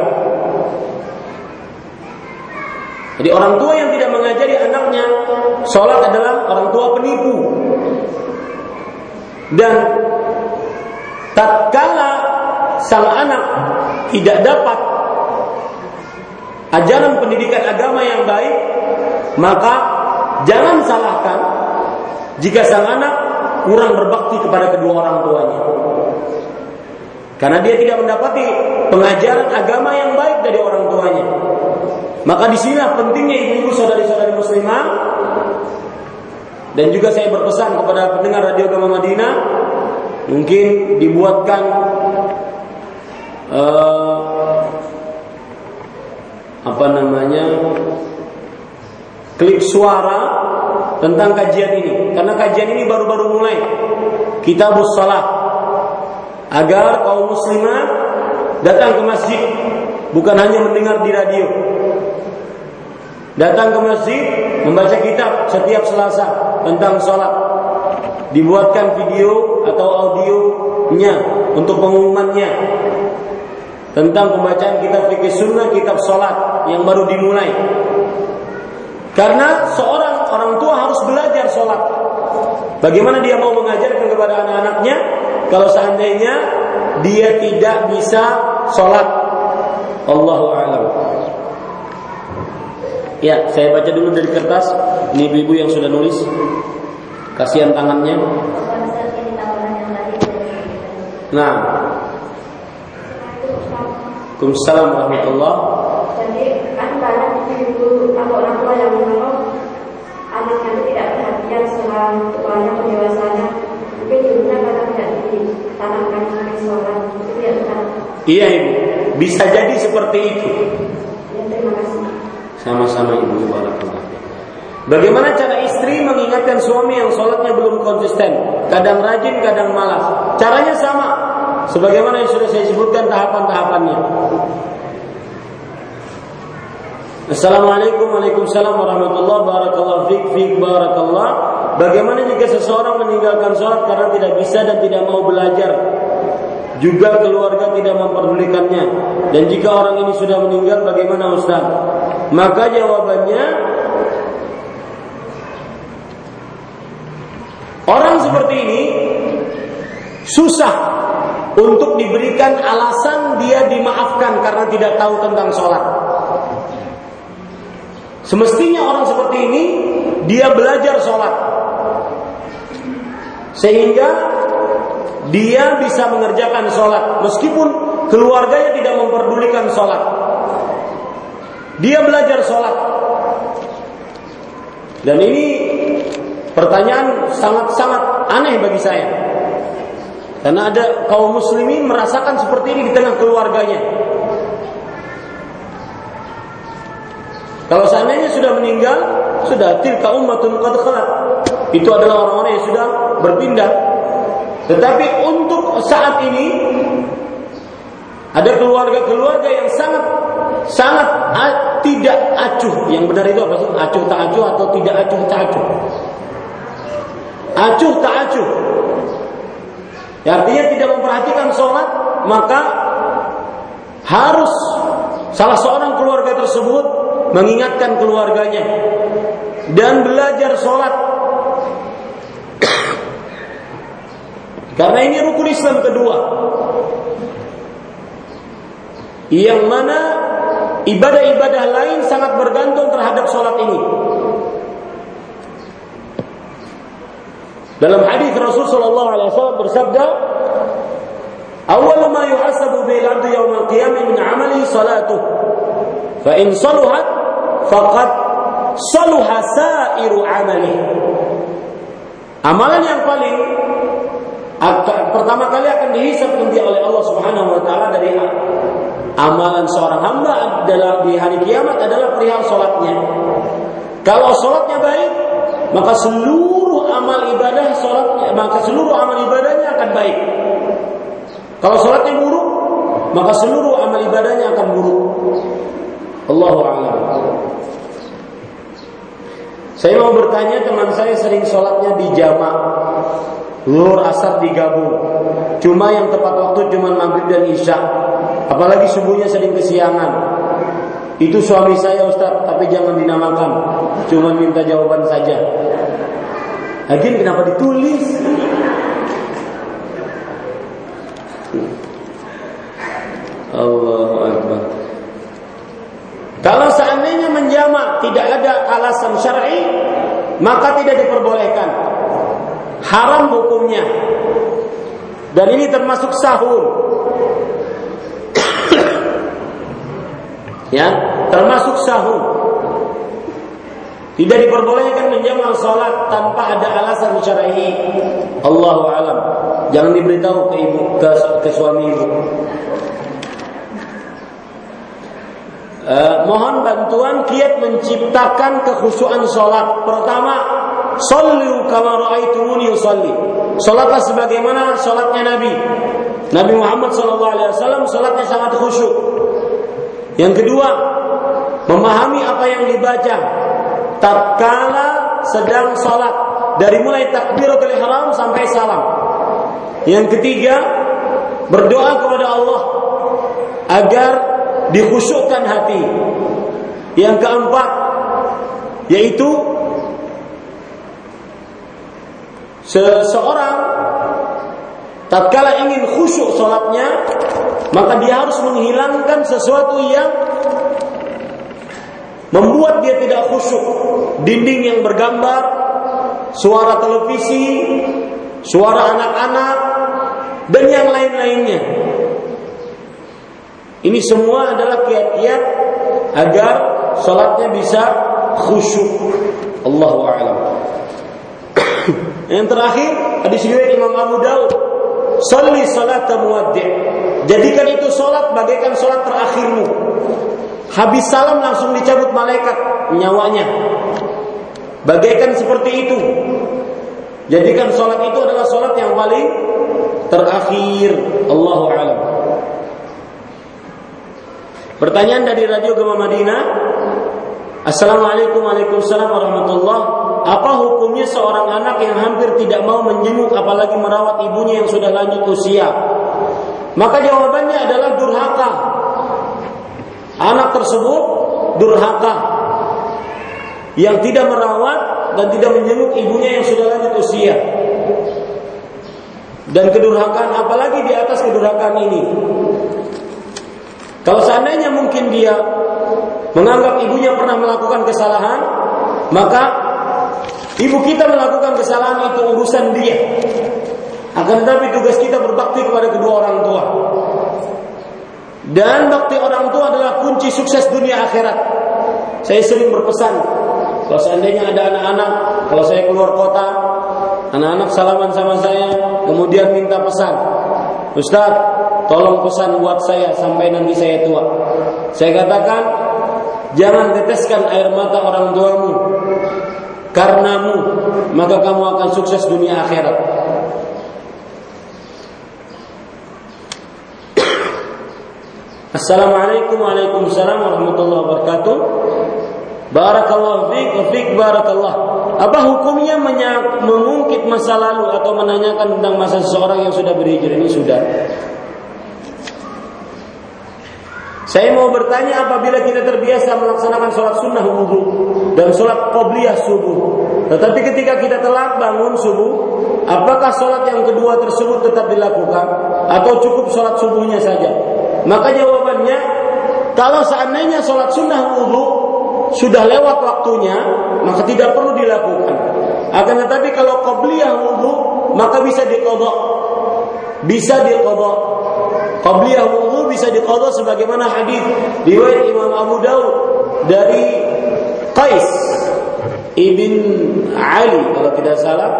Jadi orang tua yang tidak mengajari anaknya sholat adalah orang tua penipu. Dan tatkala sang anak tidak dapat ajaran pendidikan agama yang baik, maka jangan salahkan jika sang anak kurang berbakti kepada kedua orang tuanya. Karena dia tidak mendapati pengajaran agama yang baik dari orang tuanya. Maka di sini pentingnya ibu-ibu saudari-saudari muslimah dan juga saya berpesan kepada pendengar radio Gama Madinah mungkin dibuatkan uh, apa namanya klip suara tentang kajian ini. Karena kajian ini baru-baru mulai. Kita salat agar kaum muslimah datang ke masjid. Bukan hanya mendengar di radio. Datang ke masjid membaca kitab setiap Selasa tentang sholat. Dibuatkan video atau audionya untuk pengumumannya tentang pembacaan kitab fikih sunnah, kitab sholat yang baru dimulai. Karena seorang orang tua harus belajar sholat. Bagaimana dia mau mengajarkan kepada anak-anaknya kalau seandainya dia tidak bisa sholat? Allahu a'lam. Ya, saya baca dulu dari kertas. Ini ibu-ibu yang sudah nulis. Kasihan tangannya. Nah. Waalaikumsalam warahmatullah. Jadi kan atau orang tua yang menolong anaknya itu tidak perhatian setelah tuanya pendewasannya. Mungkin ibunya karena tidak ditanamkan sebagai sholat. Itu tidak. Iya ibu, bisa jadi seperti itu. Ya, terima kasih. Sama-sama ibu barakallah. Bagaimana cara istri mengingatkan suami yang sholatnya belum konsisten, kadang rajin, kadang malas? Caranya sama, sebagaimana yang sudah saya sebutkan tahapan-tahapannya. Assalamualaikum Waalaikumsalam warahmatullahi wabarakatuh. Fik fik barakallah. Bagaimana jika seseorang meninggalkan sholat karena tidak bisa dan tidak mau belajar? Juga keluarga tidak memperdulikannya. Dan jika orang ini sudah meninggal bagaimana Ustaz? Maka jawabannya Orang seperti ini Susah untuk diberikan alasan dia dimaafkan karena tidak tahu tentang sholat Semestinya orang seperti ini dia belajar sholat sehingga dia bisa mengerjakan sholat meskipun keluarganya tidak memperdulikan sholat. Dia belajar sholat dan ini pertanyaan sangat-sangat aneh bagi saya karena ada kaum muslimin merasakan seperti ini di tengah keluarganya. Kalau seandainya sudah meninggal, sudah tilka ummatun qad khalat. Itu adalah orang-orang yang sudah berpindah. Tetapi untuk saat ini ada keluarga-keluarga yang sangat sangat tidak acuh. Yang benar itu apa sih? Acuh tak acuh atau tidak acuh tak acuh? Acuh tak acuh. Ya, artinya tidak memperhatikan sholat, maka harus salah seorang keluarga tersebut mengingatkan keluarganya dan belajar sholat. Karena ini rukun Islam kedua. Yang mana ibadah-ibadah lain sangat bergantung terhadap sholat ini. Dalam hadis Rasul sallallahu alaihi wasallam bersabda, "Awwal ma yuhasabu bil 'abdi yawm al-qiyamah min 'amali salatuh. Fa in saluhat faqad saluha sairu amali. Amalan yang paling akan, pertama kali akan dihisap nanti oleh Allah Subhanahu wa taala dari amalan seorang hamba adalah di hari kiamat adalah perihal salatnya. Kalau salatnya baik, maka seluruh amal ibadah salatnya, maka seluruh amal ibadahnya akan baik. Kalau salatnya buruk, maka seluruh amal ibadahnya akan buruk. Allahu a'lam. Saya mau bertanya teman saya sering sholatnya di jamak Luhur asar digabung. Cuma yang tepat waktu cuma maghrib dan isya. Apalagi subuhnya sering kesiangan. Itu suami saya Ustaz Tapi jangan dinamakan. Cuma minta jawaban saja. Lagi kenapa ditulis? Allah kalau seandainya menjamak tidak ada alasan syar'i, maka tidak diperbolehkan. Haram hukumnya. Dan ini termasuk sahur. ya, termasuk sahur. Tidak diperbolehkan menjamak salat tanpa ada alasan syar'i. Allahu alam. Jangan diberitahu ke ibu ke, ke suami ibu. Eh, mohon bantuan kiat menciptakan kekhusyuan sholat. Pertama, Sallu kama ra'aitumuni usalli. Salatlah sebagaimana salatnya Nabi. Nabi Muhammad sallallahu alaihi wasallam salatnya sangat khusyuk. Yang kedua, memahami apa yang dibaca tatkala sedang salat dari mulai takbiratul ihram sampai salam. Yang ketiga, berdoa kepada Allah agar dikhusyukkan hati. Yang keempat yaitu seseorang tatkala ingin khusyuk sholatnya maka dia harus menghilangkan sesuatu yang membuat dia tidak khusyuk dinding yang bergambar suara televisi suara anak-anak dan yang lain-lainnya ini semua adalah kiat-kiat agar sholatnya bisa khusyuk. Allahu a'lam. Yang terakhir, hadis riwayat Imam Abu Daud, "Shalli salat muwaddi'." Jadikan itu salat bagaikan salat terakhirmu. Habis salam langsung dicabut malaikat nyawanya. Bagaikan seperti itu. Jadikan salat itu adalah salat yang paling terakhir. Allahu a'lam. Pertanyaan dari Radio Gema Madinah, Assalamualaikum Waalaikumsalam warahmatullah. Apa hukumnya seorang anak yang hampir tidak mau menjenguk apalagi merawat ibunya yang sudah lanjut usia? Maka jawabannya adalah durhaka. Anak tersebut durhaka. Yang tidak merawat dan tidak menjenguk ibunya yang sudah lanjut usia. Dan kedurhakaan apalagi di atas kedurhakaan ini Kalau seandainya mungkin dia menganggap ibunya pernah melakukan kesalahan, maka ibu kita melakukan kesalahan itu urusan dia. Akan tetapi tugas kita berbakti kepada kedua orang tua. Dan bakti orang tua adalah kunci sukses dunia akhirat. Saya sering berpesan, kalau seandainya ada anak-anak, kalau saya keluar kota, anak-anak salaman sama saya, kemudian minta pesan. Ustaz, tolong pesan buat saya sampai nanti saya tua. Saya katakan, jangan teteskan air mata orang tuamu karenamu, maka kamu akan sukses dunia akhirat. Assalamualaikum warahmatullahi wabarakatuh. Barakallahu fiik wa fiik barakallah. Apa hukumnya mengungkit masa lalu atau menanyakan tentang masa seseorang yang sudah berhijrah ini sudah Saya mau bertanya apabila kita terbiasa melaksanakan sholat sunnah wudhu dan sholat qobliyah subuh. Tetapi ketika kita telah bangun subuh, apakah sholat yang kedua tersebut tetap dilakukan atau cukup sholat subuhnya saja? Maka jawabannya, kalau seandainya sholat sunnah wudhu sudah lewat waktunya, maka tidak perlu dilakukan. Akan tetapi kalau qobliyah wudhu, maka bisa dikodok. Bisa dikodok Qabliyah bisa diqadha sebagaimana hadis riwayat Imam Abu Daud dari Qais ibn Ali kalau tidak salah.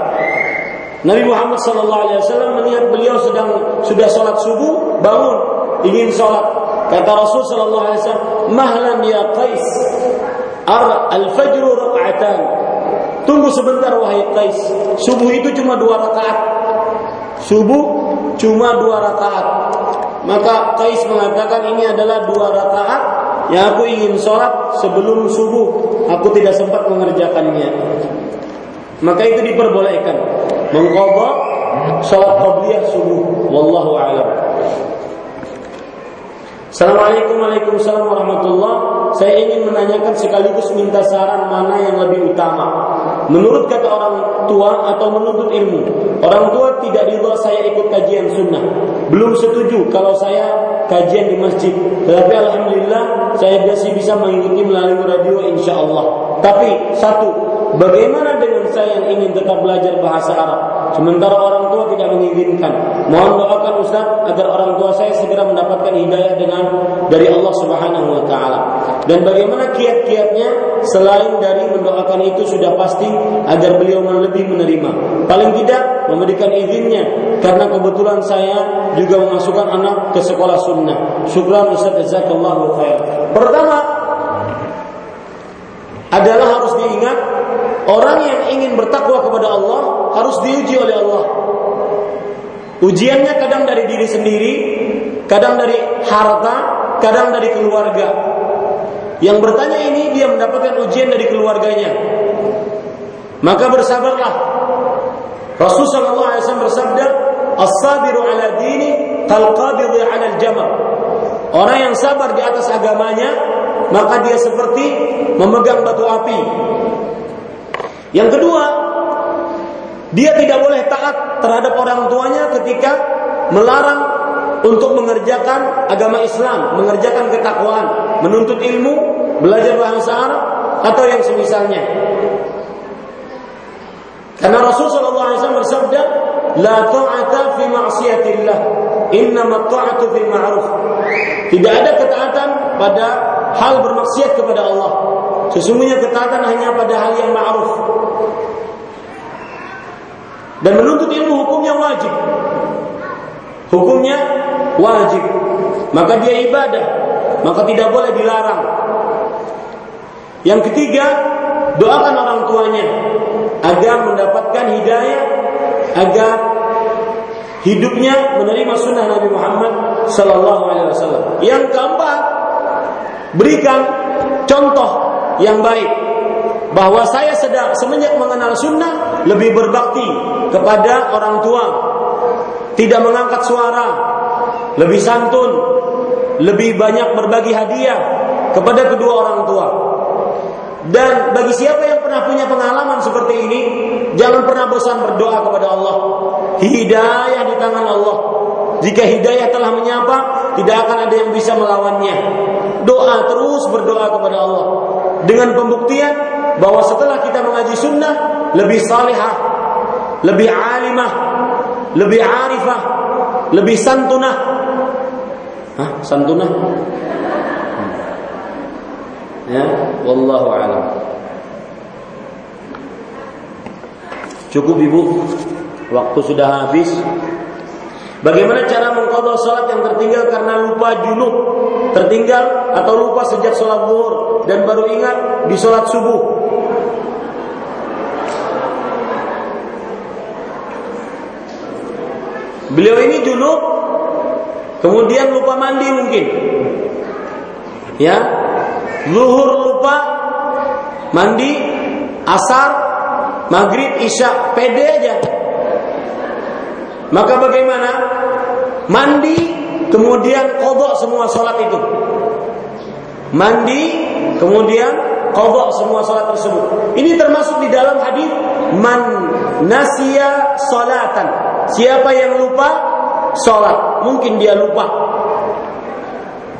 Nabi Muhammad sallallahu alaihi wasallam melihat beliau sedang sudah sholat subuh bangun ingin sholat. Kata Rasul sallallahu alaihi wasallam mahlan ya Qais al-fajr raka'atan tunggu sebentar wahai Qais. Subuh itu cuma dua rakaat. Subuh cuma dua rakaat maka Qais mengatakan ini adalah dua rakaat yang aku ingin sholat sebelum subuh. Aku tidak sempat mengerjakannya. Maka itu diperbolehkan. Mengqadha sholat qabliyah subuh. Wallahu a'lam. Assalamualaikum warahmatullahi Saya ingin menanyakan sekaligus minta saran mana yang lebih utama. Menurut kata orang tua atau menuntut ilmu Orang tua tidak ridho saya ikut kajian sunnah. Belum setuju kalau saya kajian di masjid. Tetapi Alhamdulillah saya masih bisa mengikuti melalui radio insya Allah. Tapi satu Bagaimana dengan saya yang ingin tetap belajar bahasa Arab Sementara orang tua tidak mengizinkan. Mohon doakan Ustaz agar orang tua saya segera mendapatkan hidayah dengan dari Allah Subhanahu wa taala. Dan bagaimana kiat-kiatnya selain dari mendoakan itu sudah pasti agar beliau lebih menerima. Paling tidak memberikan izinnya karena kebetulan saya juga memasukkan anak ke sekolah sunnah. Syukran Ustaz jazakallahu khair. Pertama adalah harus diingat orang yang ingin bertakwa kepada Allah harus diuji oleh Allah. Ujiannya kadang dari diri sendiri, kadang dari harta, kadang dari keluarga. Yang bertanya ini dia mendapatkan ujian dari keluarganya. Maka bersabarlah. Rasulullah SAW bersabda, "As-sabiru ala dini kal ala al-jamal." Orang yang sabar di atas agamanya, maka dia seperti memegang batu api. Yang kedua, dia tidak boleh taat terhadap orang tuanya ketika melarang untuk mengerjakan agama Islam, mengerjakan ketakwaan, menuntut ilmu, belajar bahasa Arab atau yang semisalnya. Karena Rasulullah SAW bersabda, "La ta'ata fi ma'siyatillah, innama ta'atu fil ma'ruf." Tidak ada ketaatan pada hal bermaksiat kepada Allah. Sesungguhnya ketaatan hanya pada hal yang ma'ruf. Dan menuntut ilmu hukumnya wajib. Hukumnya wajib. Maka dia ibadah. Maka tidak boleh dilarang. Yang ketiga, doakan orang tuanya agar mendapatkan hidayah, agar hidupnya menerima sunnah Nabi Muhammad Sallallahu Alaihi Wasallam. Yang keempat, berikan contoh yang baik bahwa saya sedang semenjak mengenal sunnah lebih berbakti kepada orang tua, tidak mengangkat suara, lebih santun, lebih banyak berbagi hadiah kepada kedua orang tua. Dan bagi siapa yang pernah punya pengalaman seperti ini, jangan pernah bosan berdoa kepada Allah. Hidayah di tangan Allah. Jika hidayah telah menyapa, tidak akan ada yang bisa melawannya. Doa terus berdoa kepada Allah dengan pembuktian bahwa setelah kita mengaji sunnah lebih salihah, lebih alimah, lebih arifah, lebih santunah. Hah, santunah? Ya, wallahu a'lam. Cukup Ibu, waktu sudah habis. Bagaimana cara mengqadha salat yang tertinggal karena lupa junub, tertinggal atau lupa sejak sholat zuhur dan baru ingat di sholat subuh? Beliau ini junub, kemudian lupa mandi mungkin. Ya, zuhur lupa mandi, asar, maghrib, isya, pede aja maka bagaimana? Mandi kemudian kodok semua sholat itu. Mandi kemudian kodok semua sholat tersebut. Ini termasuk di dalam hadis man nasia sholatan. Siapa yang lupa sholat, mungkin dia lupa.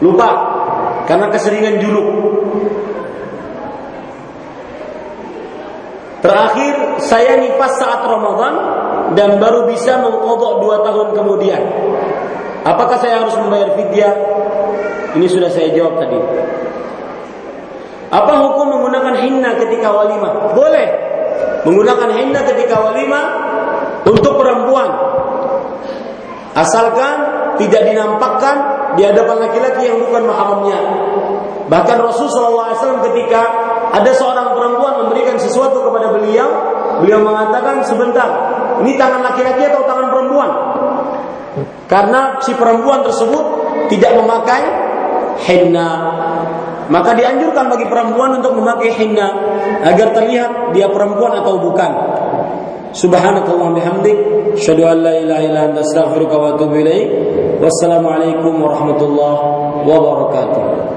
Lupa karena keseringan juluk. Terakhir saya nifas saat Ramadan dan baru bisa mengkodok dua tahun kemudian. Apakah saya harus membayar fidyah? Ini sudah saya jawab tadi. Apa hukum menggunakan hinna ketika walimah? Boleh. Menggunakan hinna ketika walimah untuk perempuan. Asalkan tidak dinampakkan di hadapan laki-laki yang bukan mahramnya. Bahkan Rasulullah SAW ketika ada seorang perempuan memberikan sesuatu kepada beliau, beliau mengatakan sebentar, ini tangan laki-laki atau tangan perempuan? Karena si perempuan tersebut tidak memakai henna. Maka dianjurkan bagi perempuan untuk memakai henna agar terlihat dia perempuan atau bukan. Subhanakallah bihamdik, syadu an la ilaha illa anta astaghfiruka wa atubu. Wassalamualaikum warahmatullahi wabarakatuh.